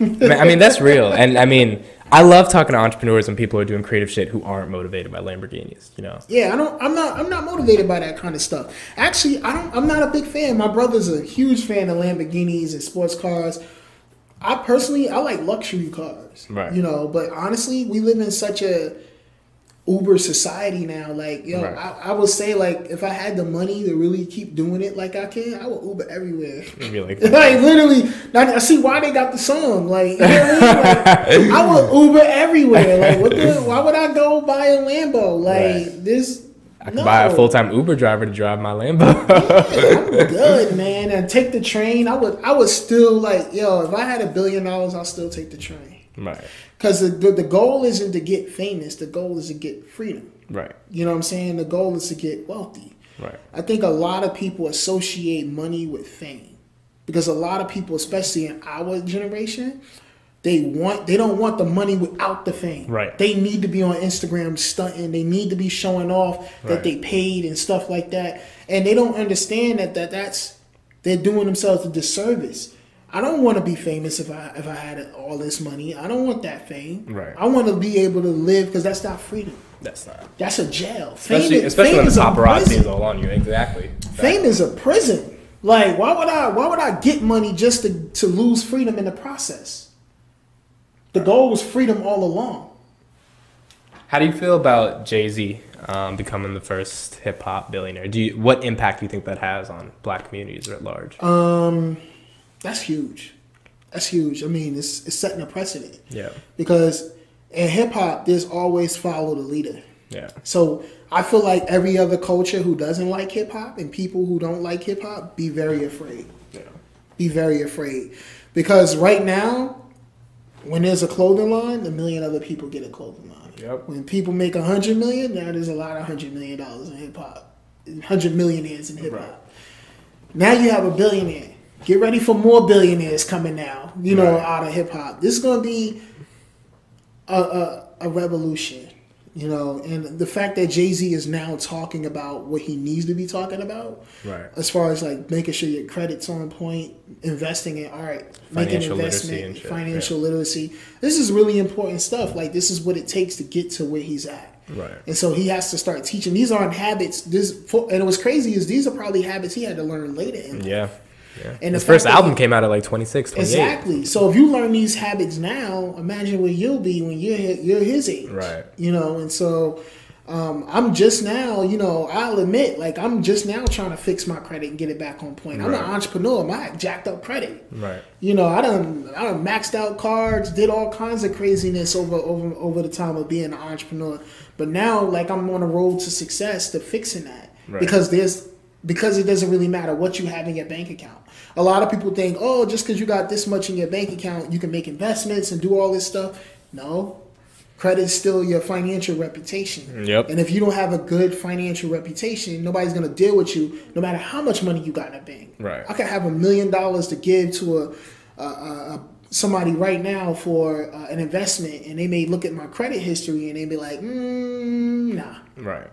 I mean, that's real, and I mean, I love talking to entrepreneurs and people who are doing creative shit who aren't motivated by Lamborghinis. You know. Yeah, I don't. I'm not. I'm not motivated by that kind of stuff. Actually, I don't. I'm not a big fan. My brother's a huge fan of Lamborghinis and sports cars. I personally, I like luxury cars. Right. You know, but honestly, we live in such a Uber society now. Like, yo, Right. I, I would say, like, if I had the money to really keep doing it like I can, I would Uber everywhere. <laughs> Like <laughs> like literally, I see why they got the song. Like, you know I mean? Like, I would <laughs> Uber everywhere. Like, what the? Why would I go buy a Lambo? Like Right. this. I could buy a full time Uber driver to drive my Lambo. I'm good, man. And take the train. I would. I would still like, yo. If I had a billion dollars, I'll still take the train. Right. Because the, the the goal isn't to get famous. The goal is to get freedom. Right. You know what I'm saying? The goal is to get wealthy. Right. I think a lot of people associate money with fame because a lot of people, especially in our generation, they want they don't want the money without the fame. Right. They need to be on Instagram stunting. They need to be showing off that Right. they paid and stuff like that. And they don't understand that, that that's they're doing themselves a disservice. I don't want to be famous if I if I had all this money. I don't want that fame. Right. I want to be able to live because that's not freedom. That's not. That's a jail. Fame Especially, is- especially fame when the is a paparazzi is all on you. Exactly. Fame is a prison. Like, why would I? Why would I get money just to to lose freedom in the process? The goal was freedom all along. How do you feel about Jay Z um, becoming the first hip hop billionaire? Do you what impact do you think that has on Black communities at large? Um, that's huge. That's huge. I mean, it's it's setting a precedent yeah. because in hip hop, there's always follow the leader. Yeah. So I feel like every other culture who doesn't like hip hop and people who don't like hip hop be very afraid. Yeah. Be very afraid because right now, when there's a clothing line, a million other people get a clothing line. Yep. When people make a hundred million, now there's a lot of hundred million dollars in hip hop, hundred millionaires in hip hop. Right. Now you have a billionaire. Get ready for more billionaires coming now. You know, Right. out of hip hop. This is gonna be a, a a revolution. You know, and the fact that Jay Z is now talking about what he needs to be talking about, Right. as far as like making sure your credit's on point, investing in art, making investment, shit, financial literacy. This is really important stuff. Like this is what it takes to get to where he's at. Right. And so he has to start teaching. These aren't habits. This and what's crazy is these are probably habits he had to learn later in life. Yeah. Yeah. And His the first album he- came out at like 26, 28. Exactly. So if you learn these habits now, imagine where you'll be when you're you're his age. Right. You know, and so um, I'm just now, you know, I'll admit, like I'm just now trying to fix my credit and get it back on point. I'm an entrepreneur. I jacked up credit. Right. You know, I done I done maxed out cards, did all kinds of craziness over over over the time of being an entrepreneur. But now, like I'm on a road to success to fixing that Right. because there's because it doesn't really matter what you have in your bank account. A lot of people think, oh, just because you got this much in your bank account, you can make investments and do all this stuff. No, credit is still your financial reputation. Yep. And if you don't have a good financial reputation, nobody's gonna deal with you, no matter how much money you got in a bank. Right. I could have a million dollars to give to a, a, a, a somebody right now for uh, an investment, and they may look at my credit history and they'd be like, mm, nah. Right.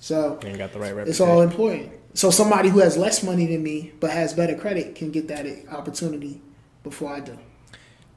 So got the right reputation. it's all important. So somebody who has less money than me but has better credit can get that opportunity before I do.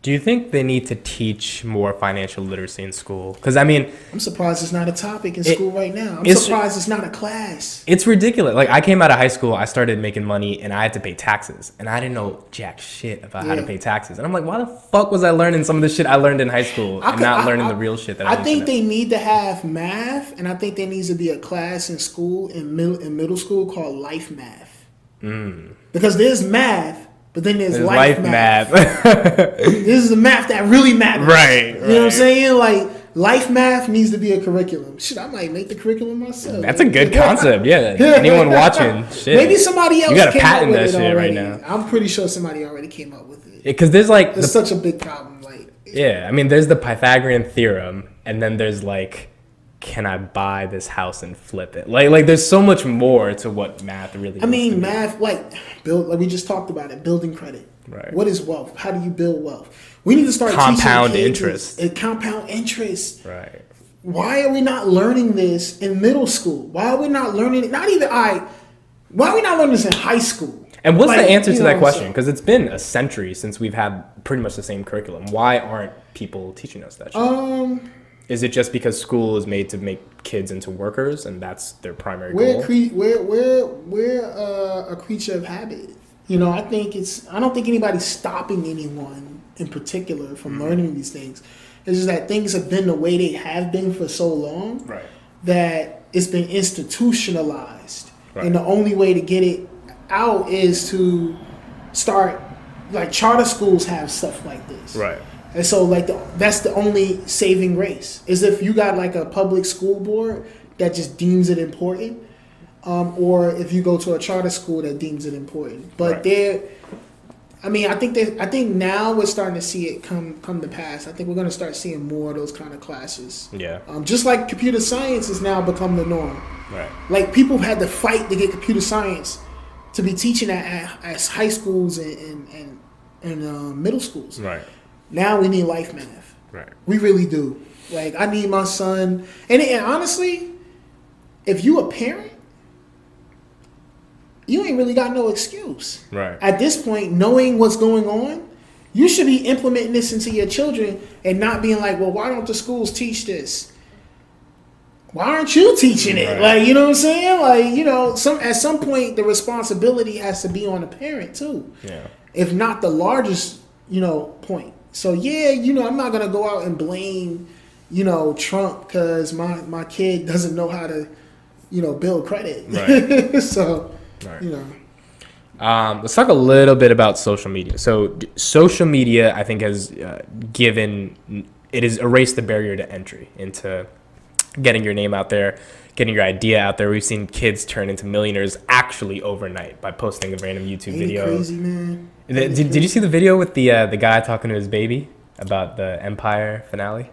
Do you think they need to teach more financial literacy in school? Because I mean, I'm surprised it's not a topic in It- school right now. I'm it's- surprised it's not a class. it's ridiculous. Like I came out of high school, I started making money, and I had to pay taxes, and I didn't know jack shit about how to pay taxes. And I'm like, why the fuck was I learning some of the shit I learned in high school I and could- not I- learning I- the real shit that I, I think they need to have math, and I think there needs to be a class in school in middle in middle school called life math. Mm. Because there's math, but then there's, know. life, life math. math. <laughs> This is the math that really matters. Right, You know what I'm saying? Like life math needs to be a curriculum. Shit, I might make the curriculum myself. That's a good <laughs> concept. Yeah. Anyone watching, <laughs> shit. Maybe somebody else You gotta came patent that shit right already. now. I'm pretty sure somebody already came up with it. Because there's like, It's the, such a big problem. Like yeah, I mean, there's the Pythagorean theorem, and then there's like, can I buy this house and flip it? Like, like there's so much more to what math really. I mean, be. math, like build, like we just talked about it, building credit. Right. What is wealth? How do you build wealth? We need to start Compound interest. and compound interest. Right. Why are we not learning this in middle school? Why are we not learning it? Not even I. Why are we not learning this in high school? And what's Like, the answer to that question? Because it's been a century since we've had pretty much the same curriculum. Why aren't people teaching us that shit? Um, is it just because school is made to make kids into workers and that's their primary we're goal? cre- we're we're we're uh, a creature of habit. You know, I think it's. I don't think anybody's stopping anyone in particular from Mm-hmm. learning these things. It's just that things have been the way they have been for so long. right. that it's been institutionalized. Right. And the only way to get it out is to start like charter schools have stuff like this. Right. And so like the, that's the only saving grace is if you got like a public school board that just deems it important, um, or if you go to a charter school that deems it important. But Right. they're, I mean, I think that I think now we're starting to see it come come to pass. I think we're going to start seeing more of those kind of classes. Yeah. Um, just like computer science has now become the norm. Right. Like people had to fight to get computer science to be teaching at, at, at high schools and and, and, and uh, middle schools. Right. Now we need life math. Right. We really do. Like I need my son, and, and honestly, if you a parent, you ain't really got no excuse. Right. At this point, knowing what's going on, you should be implementing this into your children and not being like, well, why don't the schools teach this? Why aren't you teaching it? Right. Like, you know what I'm saying? Like, you know, some at some point the responsibility has to be on the parent too Yeah. if not the largest, you know, point. So yeah, you know, I'm not gonna go out and blame, you know, Trump because my my kid <laughs> doesn't know how to, you know, build credit. Right. <laughs> so, Right. you know, Um, let's talk a little bit about social media. So, d- social media, I think, has uh, given it has erased the barrier to entry into getting your name out there, getting your idea out there. We've seen kids turn into millionaires actually overnight by posting a random YouTube ain't video. crazy, man? Did, did you see the video with the uh, the guy talking to his baby about the Empire finale?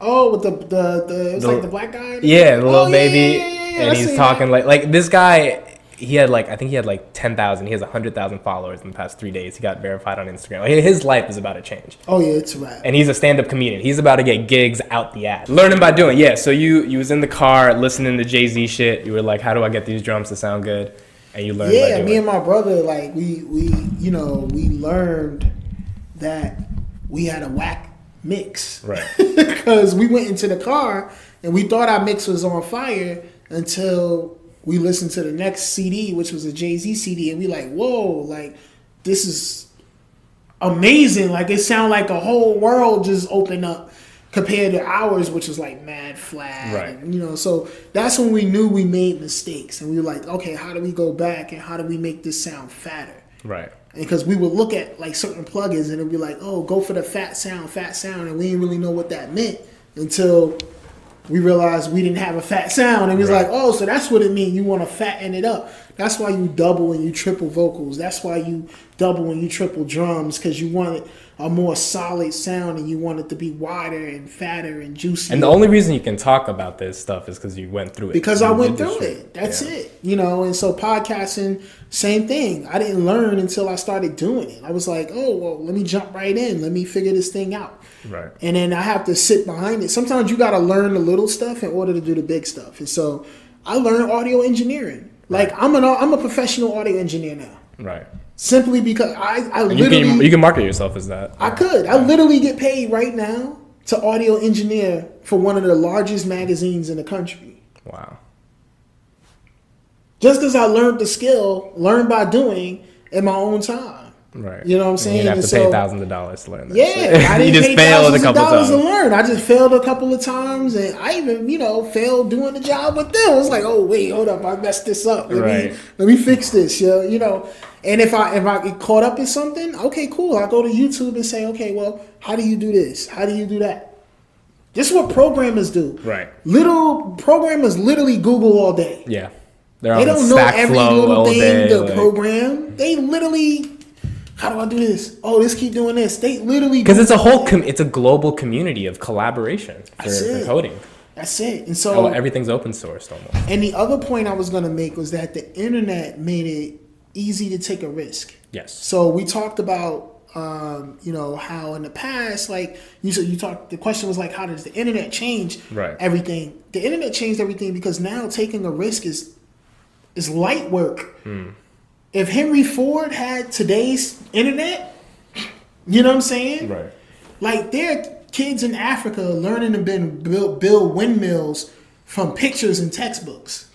Oh, with the the the it was The- like the black guy. Yeah, the little Oh, baby, yeah, yeah, yeah, and I he's talking that. like like this guy. He had like I think he had like ten thousand. He has hundred thousand followers in the past three days. He got verified on Instagram. Like, his life is about to change, Oh yeah, it's rap. and he's a stand-up comedian. He's about to get gigs out the ass. Learning by doing. Yeah. So you you was in the car listening to Jay Z shit. You were like, how do I get these drums to sound good? And you learned. yeah, me and my brother, like we we you know we learned that we had a whack mix. Right. <laughs> because we went into the car and we thought our mix was on fire until we listened to the next CD, which was a Jay Z CD, and we like, whoa, like this is amazing. Like it sounded like a whole world just opened up compared to ours, which was like mad flat. Right. And, you know, so that's when we knew we made mistakes, and we were like, okay, how do we go back and how do we make this sound fatter? Right. because we would look at like certain plugins and it'd be like, oh, go for the fat sound, fat sound, and we didn't really know what that meant until we realized we didn't have a fat sound, and we was Right. like, oh, so that's what it means. You want to fatten it up. That's why you double and you triple vocals. That's why you double and you triple drums because you want a more solid sound and you want it to be wider and fatter and juicy. And the only reason you can talk about this stuff is because you went through it. because I went through it. That's Yeah. it. You know, and so podcasting, same thing. I didn't learn until I started doing it. I was like, oh well, let me jump right in. Let me figure this thing out. Right. And then I have to sit behind it. Sometimes you got to learn the little stuff in order to do the big stuff. And so I learned audio engineering. Like I'm an I'm a professional audio engineer now. Right. Simply because I I And you literally can you can market yourself as that. I could. I literally get paid right now to audio engineer for one of the largest magazines in the country. Wow. Just because I learned the skill, learned by doing in my own time. Right. You know what I'm saying? You have to so- pay thousands of dollars to learn that. Yeah. I didn't <laughs> you just pay failed a thousands of dollars times. to learn. I just failed a couple of times, and I even, you know, failed doing the job with them. It was like, oh wait, hold up, I messed this up. Let Right. me let me fix this. Yeah, you know. And if I if I get caught up in something, okay, cool. I go to YouTube and say, okay, well, how do you do this? How do you do that? This is what programmers do. Right. Little programmers literally Google all day. Yeah. They're They on don't know every little thing day. to like- program. They literally, how do I do this? Oh, this keep doing this. They literally Because it's a whole, com- it's a global community of collaboration for, for coding. That's it. And Oh, so, everything's open sourced almost. and the other point I was gonna make was that the internet made it easy to take a risk. Yes. So we talked about, um, you know, how in the past, like you said, you talked. The question was like, how does the internet change Right. everything? The internet changed everything because now taking a risk is is light work. Hmm. If Henry Ford had today's internet, you know what I'm saying? Right. Like there are kids in Africa learning to build, build, build windmills from pictures and textbooks.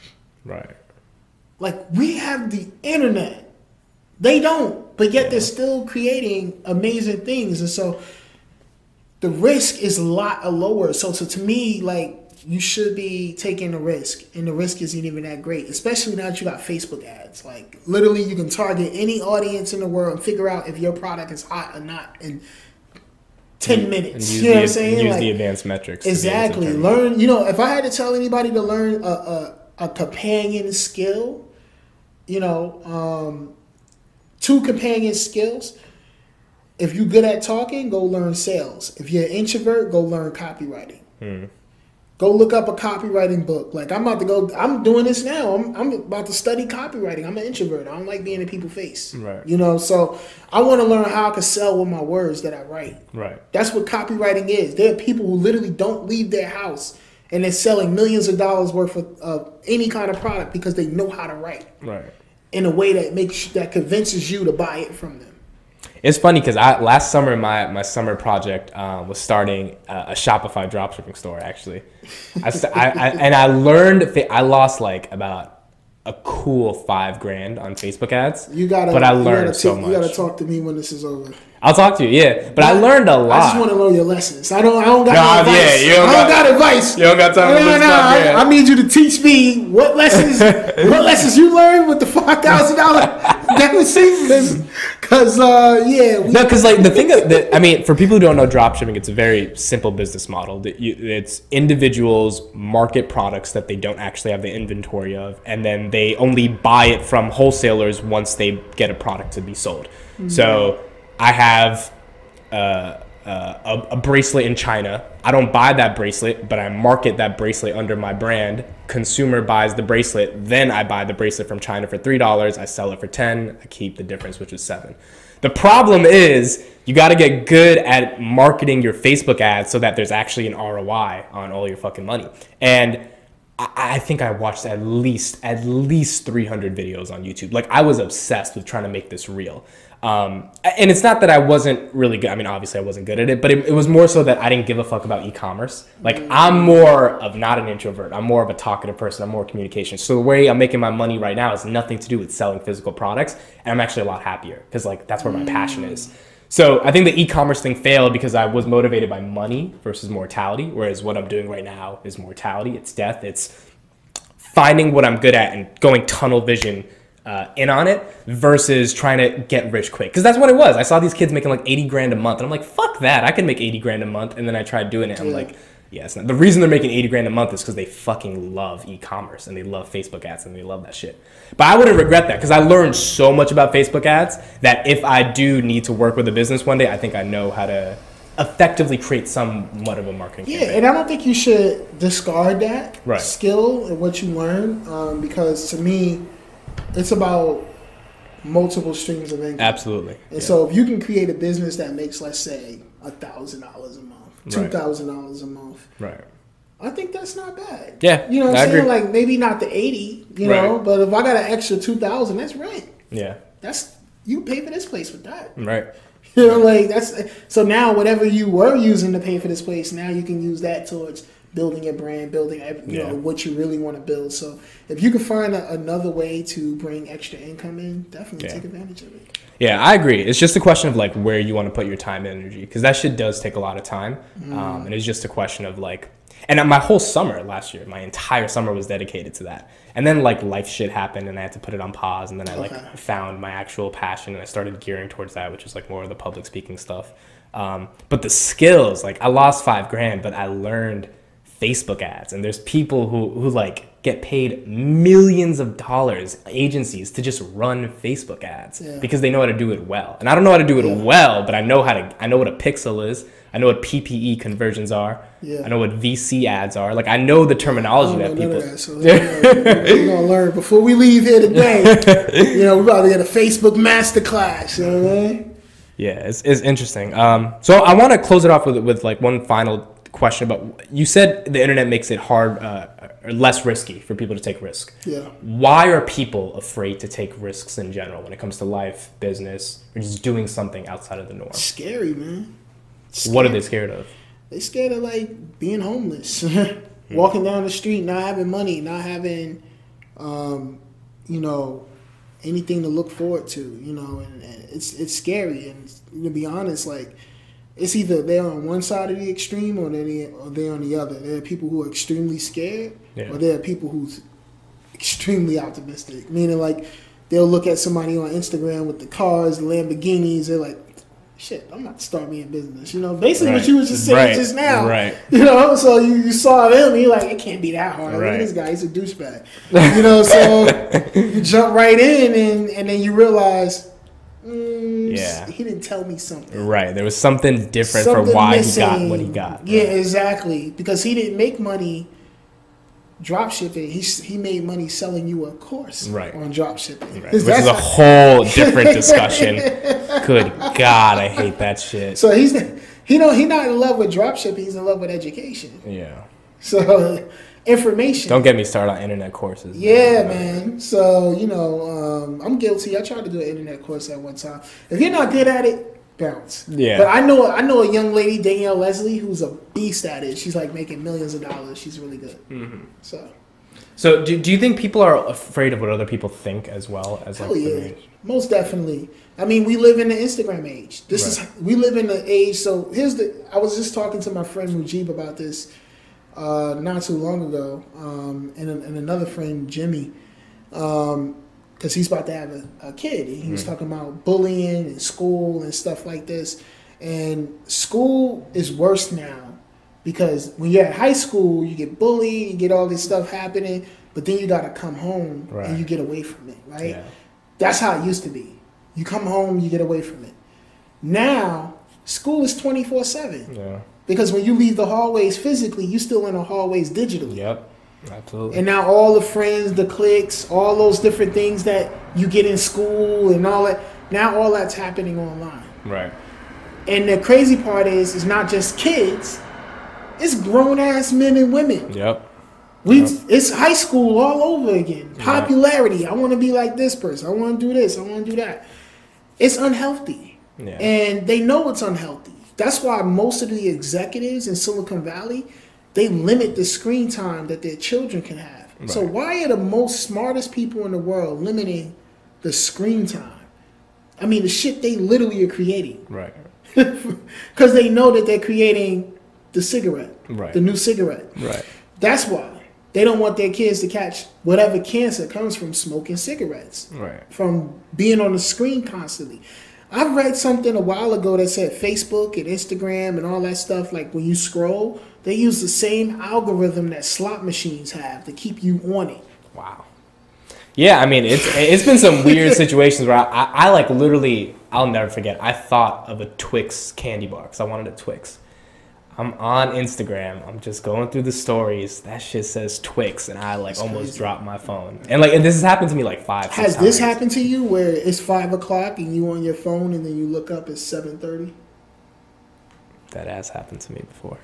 Right. Like we have the internet. They don't, but yet they're still creating amazing things. And so the risk is a lot lower. So, so to me, like you should be taking a risk, and the risk isn't even that great, especially now that you got Facebook ads. Like literally, you can target any audience in the world and figure out if your product is hot or not in ten And minutes. use, You know what I'm saying? use Like, the advanced metrics. to be able to Exactly. Learn. You know, if I had to tell anybody to learn a a, a companion skill, you know, um, two companion skills. If you're good at talking, go learn sales. If you're an introvert, go learn copywriting. Hmm. Go look up a copywriting book. Like I'm about to go. I'm doing this now. I'm, I'm about to study copywriting. I'm an introvert. I don't like being in people's face. Right. You know, so I want to learn how I can sell with my words that I write. Right. That's what copywriting is. There are people who literally don't leave their house and they're selling millions of dollars worth of, of any kind of product because they know how to write Right. in a way that makes that convinces you to buy it from them. It's funny because I last summer my my summer project um, was starting a, a Shopify dropshipping store. Actually, I, st- I, I and I learned fa- I lost like about a cool five grand on Facebook ads. You gotta, but I learned gotta so much. You gotta talk to me when this is over. I'll talk to you. Yeah, but I learned a lot. I just want to know your lessons. I don't. I don't got Nah, no advice. yeah, you don't I don't got- got, advice. you don't got time No, no, no. I. I need you to teach me what lessons. <laughs> what lessons you learned with the five thousand dollar deficit? Because, uh, yeah, we, No, because like the thing that, that I mean, for people who don't know dropshipping, it's a very simple business model. That you, it's individuals market products that they don't actually have the inventory of, and then they only buy it from wholesalers once they get a product to be sold. So I have uh, uh, a, a bracelet in China. I don't buy that bracelet, but I market that bracelet under my brand. Consumer buys the bracelet, then I buy the bracelet from China for three dollars. I sell it for ten. I keep the difference, which is seven. The problem is you got to get good at marketing your Facebook ads so that there's actually an ROI on all your fucking money. And I, I think I watched at least at least 300 videos on YouTube. Like I was obsessed with trying to make this real. Um, and it's not that I wasn't really good. I mean, obviously I wasn't good at it, but it, it was more so that I didn't give a fuck about e-commerce. Like I'm more of not an introvert. I'm more of a talkative person. I'm more communication. So the way I'm making my money right now has nothing to do with selling physical products, and I'm actually a lot happier because like that's where my passion is. So I think the e-commerce thing failed because I was motivated by money versus mortality, whereas what I'm doing right now is mortality. It's death. It's finding what I'm good at and going tunnel vision uh, in on it versus trying to get rich quick. Because that's what it was. I saw these kids making like 80 grand a month, and I'm like, fuck that. I can make 80 grand a month. And then I tried doing it. I'm like, Yeah, it's not. The reason they're making 80 grand a month is because they fucking love e-commerce and they love Facebook ads and they love that shit. But I wouldn't regret that because I learned so much about Facebook ads that if I do need to work with a business one day, I think I know how to effectively create somewhat of a marketing Yeah, campaign. and I don't think you should discard that Right. skill and what you learn um, because to me, it's about multiple streams of income. Absolutely. And Yeah. so if you can create a business that makes, let's say, a thousand dollars a month, two Right. thousand dollars a month, right. I think that's not bad. Yeah, You know what I I'm saying? agree. Like maybe not the eighty, you know, but if I got an extra two thousand, that's rent. Yeah. That's you pay for this place with that. Right. <laughs> You know, like that's so now whatever you were using to pay for this place, now you can use that towards building your brand, building you Yeah. know what you really want to build. So if you can find a, another way to bring extra income in, definitely Yeah. take advantage of it. Yeah, I agree. It's just a question of like where you want to put your time and energy because that shit does take a lot of time, um, and it's just a question of like. And my whole summer last year, my entire summer was dedicated to that. And then like life shit happened, and I had to put it on pause. And then I like found my actual passion, and I started gearing towards that, which is like more of the public speaking stuff. Um, but the skills, like I lost five grand, but I learned Facebook ads, and there's people who who like get paid millions of dollars, agencies, to just run Facebook ads Yeah. because they know how to do it well. And I don't know how to do it Yeah. well, but I know how to. I know what a pixel is. I know what PPE conversions are. Yeah. I know what VC ads are. Like I know the terminology that people. that, so we're gonna learn <laughs> before we leave here today. <laughs> you know, we're about to get a Facebook masterclass. You know what I mean? Yeah, it's, it's interesting. Um, so I want to close it off with with like one final question about. You said the internet makes it hard uh, or less risky for people to take risk. Yeah. Why are people afraid to take risks in general when it comes to life, business, or just doing something outside of the norm? Scary, man. What are they scared of? They scared of like being homeless, <laughs> walking down the street, not having money, not having, um, you know, anything to look forward to. You know, and, and it's it's scary. And to be honest, like it's either they're on one side of the extreme or they're or they're on the other. There are people who are extremely scared, Yeah. or there are people who's extremely optimistic. Meaning, like they'll look at somebody on Instagram with the cars, the Lamborghinis. They're like, "Shit, I'm not starting me a business." You know, basically what you was just saying Right. just now. Right. <laughs> You know, so you, you saw them, and you're like, it can't be that hard. Look Right. at this guy, he's a douchebag. You know, so <laughs> you jump right in, and, and then you realize, Yeah. he didn't tell me something. Right. There was something different Something for why missing. he got what he got. Yeah, Right. exactly. Because he didn't make money drop shipping. He, he made money selling you a course Right. on drop shipping. Right. <laughs> Which is a whole different discussion. Good God, I hate that shit. so he's he don't he not in love with drop shipping. He's in love with education. Yeah. So information. Don't get me started on internet courses. Yeah, man. So you know, um, I'm guilty. I tried to do an internet course at one time. If you're not good at it, bounce. Yeah. But I know I know a young lady, Danielle Leslie, who's a beast at it. She's like making millions of dollars. She's really good. Mm-hmm. So So do, do you think people are afraid of what other people think as well as like hell the yeah, most definitely. I mean, we live in the Instagram age. This is we live in the age. So here's the. I was just talking to my friend Mujib about this uh, not too long ago, um, and, and another friend Jimmy, because he's about to have a, a kid. He was talking about bullying and school and stuff like this. And school is worse now because when you're at high school, you get bullied, you get all this stuff happening, but then you got to come home Right. and you get away from it, right? Yeah. That's how it used to be. You come home, you get away from it. Now, school is 24 7 Yeah. Because when you leave the hallways physically, you're still in the hallways digitally. Yep. Absolutely. And now all the friends, the cliques, all those different things that you get in school and all that, now all that's happening online. right. And the crazy part is, it's not just kids, it's grown ass men and women. Yep. We, Yep. it's high school all over again. Popularity. I want to be like this person. I want to do this. I want to do that. It's unhealthy, Yeah. and they know it's unhealthy. That's why most of the executives in Silicon Valley they limit the screen time that their children can have. So why are the most smartest people in the world limiting the screen time? I mean, the shit they literally are creating right. <laughs> because they know that they're creating the cigarette, Right. the new cigarette. Right. That's why they don't want their kids to catch whatever cancer comes from smoking cigarettes, Right. from being on the screen constantly. I read something a while ago that said Facebook and Instagram and all that stuff. Like when you scroll, They use the same algorithm that slot machines have to keep you on it. Wow. Yeah, I mean it's it's been some weird <laughs> situations where I, I, I like literally I'll never forget. I thought of a Twix candy bar because I wanted a Twix. I'm on Instagram. I'm just going through the stories. That shit says Twix, and I like That's almost crazy. dropped my phone. And like, and this has happened to me like five. Has this times. happened to you where it's five o'clock and you on your phone and then you look up it's seven thirty? That has happened to me before.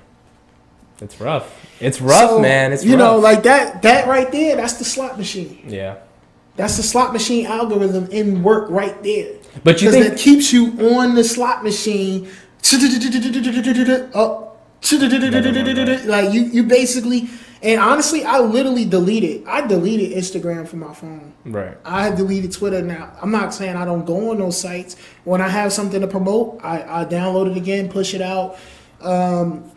It's rough. It's rough, man. It's you rough. know like that. That right there. That's the slot machine. yeah. That's the slot machine algorithm in work right there. But you think that keeps you on the slot machine. Up. Like you, you basically, and honestly, I literally deleted. I deleted Instagram from my phone. right? I have deleted Twitter now. I'm not saying I don't go on those sites. When I have something to promote, I, I download it again, push it out. Um,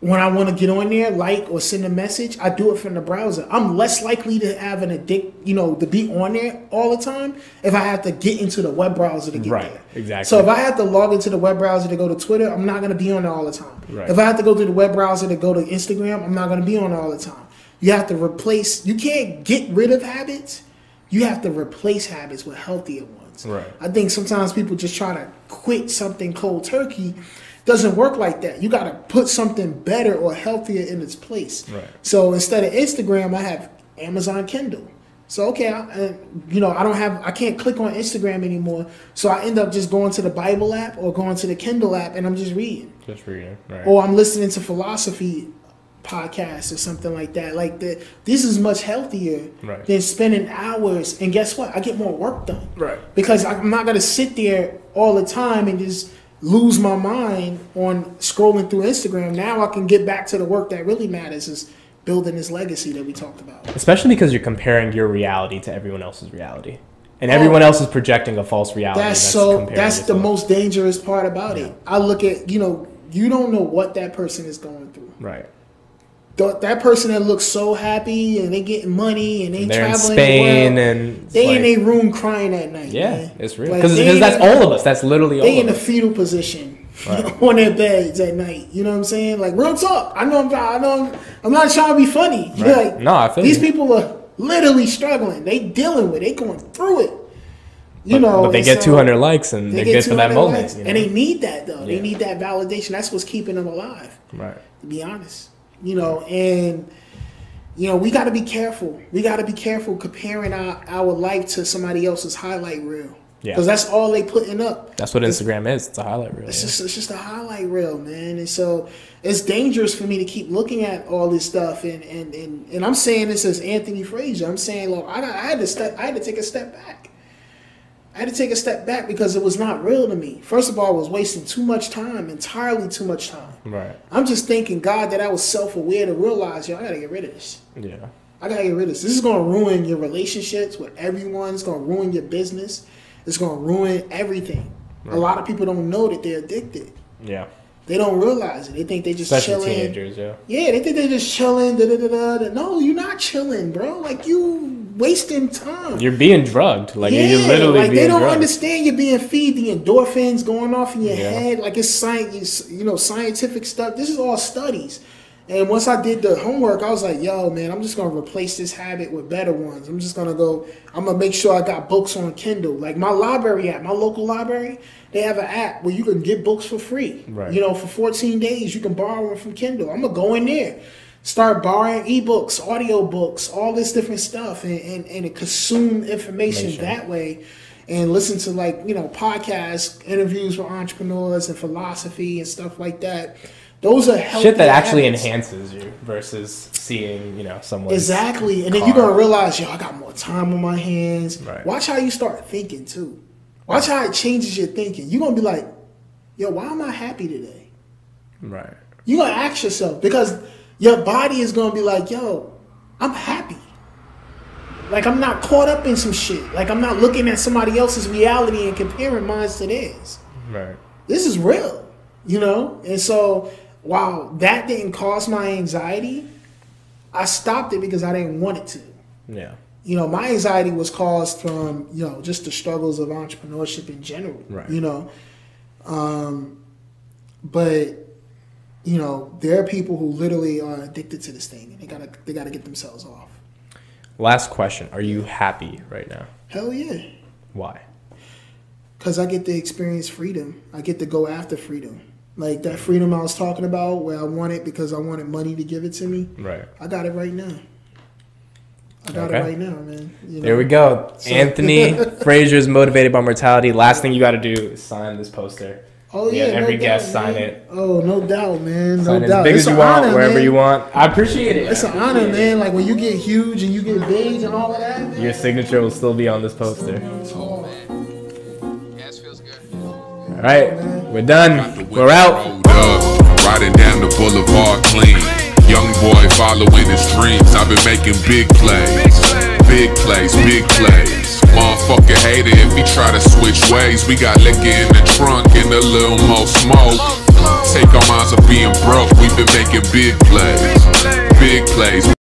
when I want to get on there, like or send a message, I do it from the browser. I'm less likely to have an addict, you know, to be on there all the time if I have to get into the web browser to get there. Right, there. exactly. So if I have to log into the web browser to go to Twitter, I'm not going to be on there all the time. Right. If I have to go to the web browser to go to Instagram, I'm not going to be on there all the time. You have to replace. You can't get rid of habits. You have to replace habits with healthier ones. Right. I think sometimes people just try to quit something cold turkey. Doesn't work like that. You got to put something better or healthier in its place. Right. So instead of Instagram, I have Amazon Kindle. So okay, I, and, you know I don't have I can't click on Instagram anymore. So I end up just going to the Bible app or going to the Kindle app and I'm just reading, Just reading. Right. or I'm listening to philosophy podcasts or something like that. Like the, this is much healthier Right. than spending hours. And guess what? I get more work done right. because I'm not gonna sit there all the time and just lose my mind on scrolling through Instagram. Now I can get back to the work that really matters is building this legacy that we talked about. Especially because you're comparing your reality to everyone else's reality, and everyone else is projecting a false reality. That's so that's the most dangerous part about Yeah. it. I look at you know you don't know what that person is going through. right. Th- That person that looks so happy and they getting money and they They're in traveling Spain the world, and they in like- their room crying at night. yeah, man. it's real because they that's all of us. That's literally all they in of a fetal position Right. <laughs> on their beds at night. You know what I'm saying? Like real talk. I know. I'm, I know. I'm, I'm not trying to be funny. <laughs> Right. Like, No, I feel these you. people are literally struggling. They dealing with. it. They going through it. You But- know. but they get so 200 likes and they they're get good for that moment. you know? and they need that though. They need that validation. That's what's keeping them alive. right. To be honest, you know, and you know we got to be careful. We got to be careful comparing our, our life to somebody else's highlight reel. Yeah. Because that's all they putting up. That's what Instagram is. It's a highlight reel. It's yeah. just it's just a highlight reel, man. And so it's dangerous for me to keep looking at all this stuff. And and and, and I'm saying this as Anthony Frazier. I'm saying, look, I, I had to step. I had to take a step back. I had to take a step back because it was not real to me. First of all, I was wasting too much time, entirely too much time. Right. I'm just thanking God that I was self aware to realize, yo, I gotta get rid of this. Yeah. I gotta get rid of this. This is gonna ruin your relationships with everyone. It's gonna ruin your business. It's gonna ruin everything. A lot of people don't know that they're addicted. Yeah. They don't realize it. They think they just Especially chilling. teenagers. Yeah. Yeah, they think they're just chilling. Da, da, da, da. No, you're not chilling, bro. Like you wasting time. You're being drugged. Like yeah, you're literally like they don't drugged. understand you're being feed the endorphins going off in your Yeah. head. Like it's science, you know, scientific stuff. This is all studies. And once I did the homework, I was like, yo, man, I'm just gonna replace this habit with better ones. I'm just gonna go, I'm gonna make sure I got books on Kindle. Like my library app, my local library, they have an app where you can get books for free. Right. You know, for 14 days, you can borrow them from Kindle. I'm gonna go in there, start borrowing ebooks, audio books, all this different stuff, and, and, and consume information Information. that way and listen to like, you know, podcasts, interviews with entrepreneurs and philosophy and stuff like that. Those are Shit that actually habits. enhances you versus seeing, you know, someone. Exactly. And then you're gonna realize, yo, I got more time on my hands. Right. Watch how you start thinking too. Watch how it changes your thinking. You're gonna be like, yo, why am I happy today? Right. You're gonna ask yourself because your body is gonna be like, yo, I'm happy. Like I'm not caught up in some shit. Like I'm not looking at somebody else's reality and comparing mine to theirs. Right. This is real, you know? And so while that didn't cause my anxiety, I stopped it because I didn't want it to. Yeah. You know, my anxiety was caused from, you know, just the struggles of entrepreneurship in general. Right. You know. Um but you know, there are people who literally are addicted to this thing, and they gotta they gotta get themselves off. Last question: Are you happy right now? Hell yeah, Why? because I get to experience freedom. I get to go after freedom. Like that freedom I was talking about, where I want it because I wanted money to give it to me. Right. I got it right now. I got Okay. it right now, man. You There we go. So- Anthony <laughs> is motivated by mortality. Last thing you got to do is sign this poster. Oh Yeah, yeah, every no guest doubt, sign man. it. Oh, no doubt, man. No Sign it as doubt. big It's as you an want, honor, wherever man. you want. I appreciate it. It's an honor, man. Like when you get huge and you get big and all of that. Man. Your signature will still be on this poster. Oh man. Yeah, feels good. All right, we're done. We're out. Riding down the boulevard clean. Young boy following his dreams. I've been making big plays, big plays, big plays. Motherfucker hater if he try to switch ways. We got liquor in the trunk and a little more smoke. Take our minds of being broke. We've been making big plays, big plays.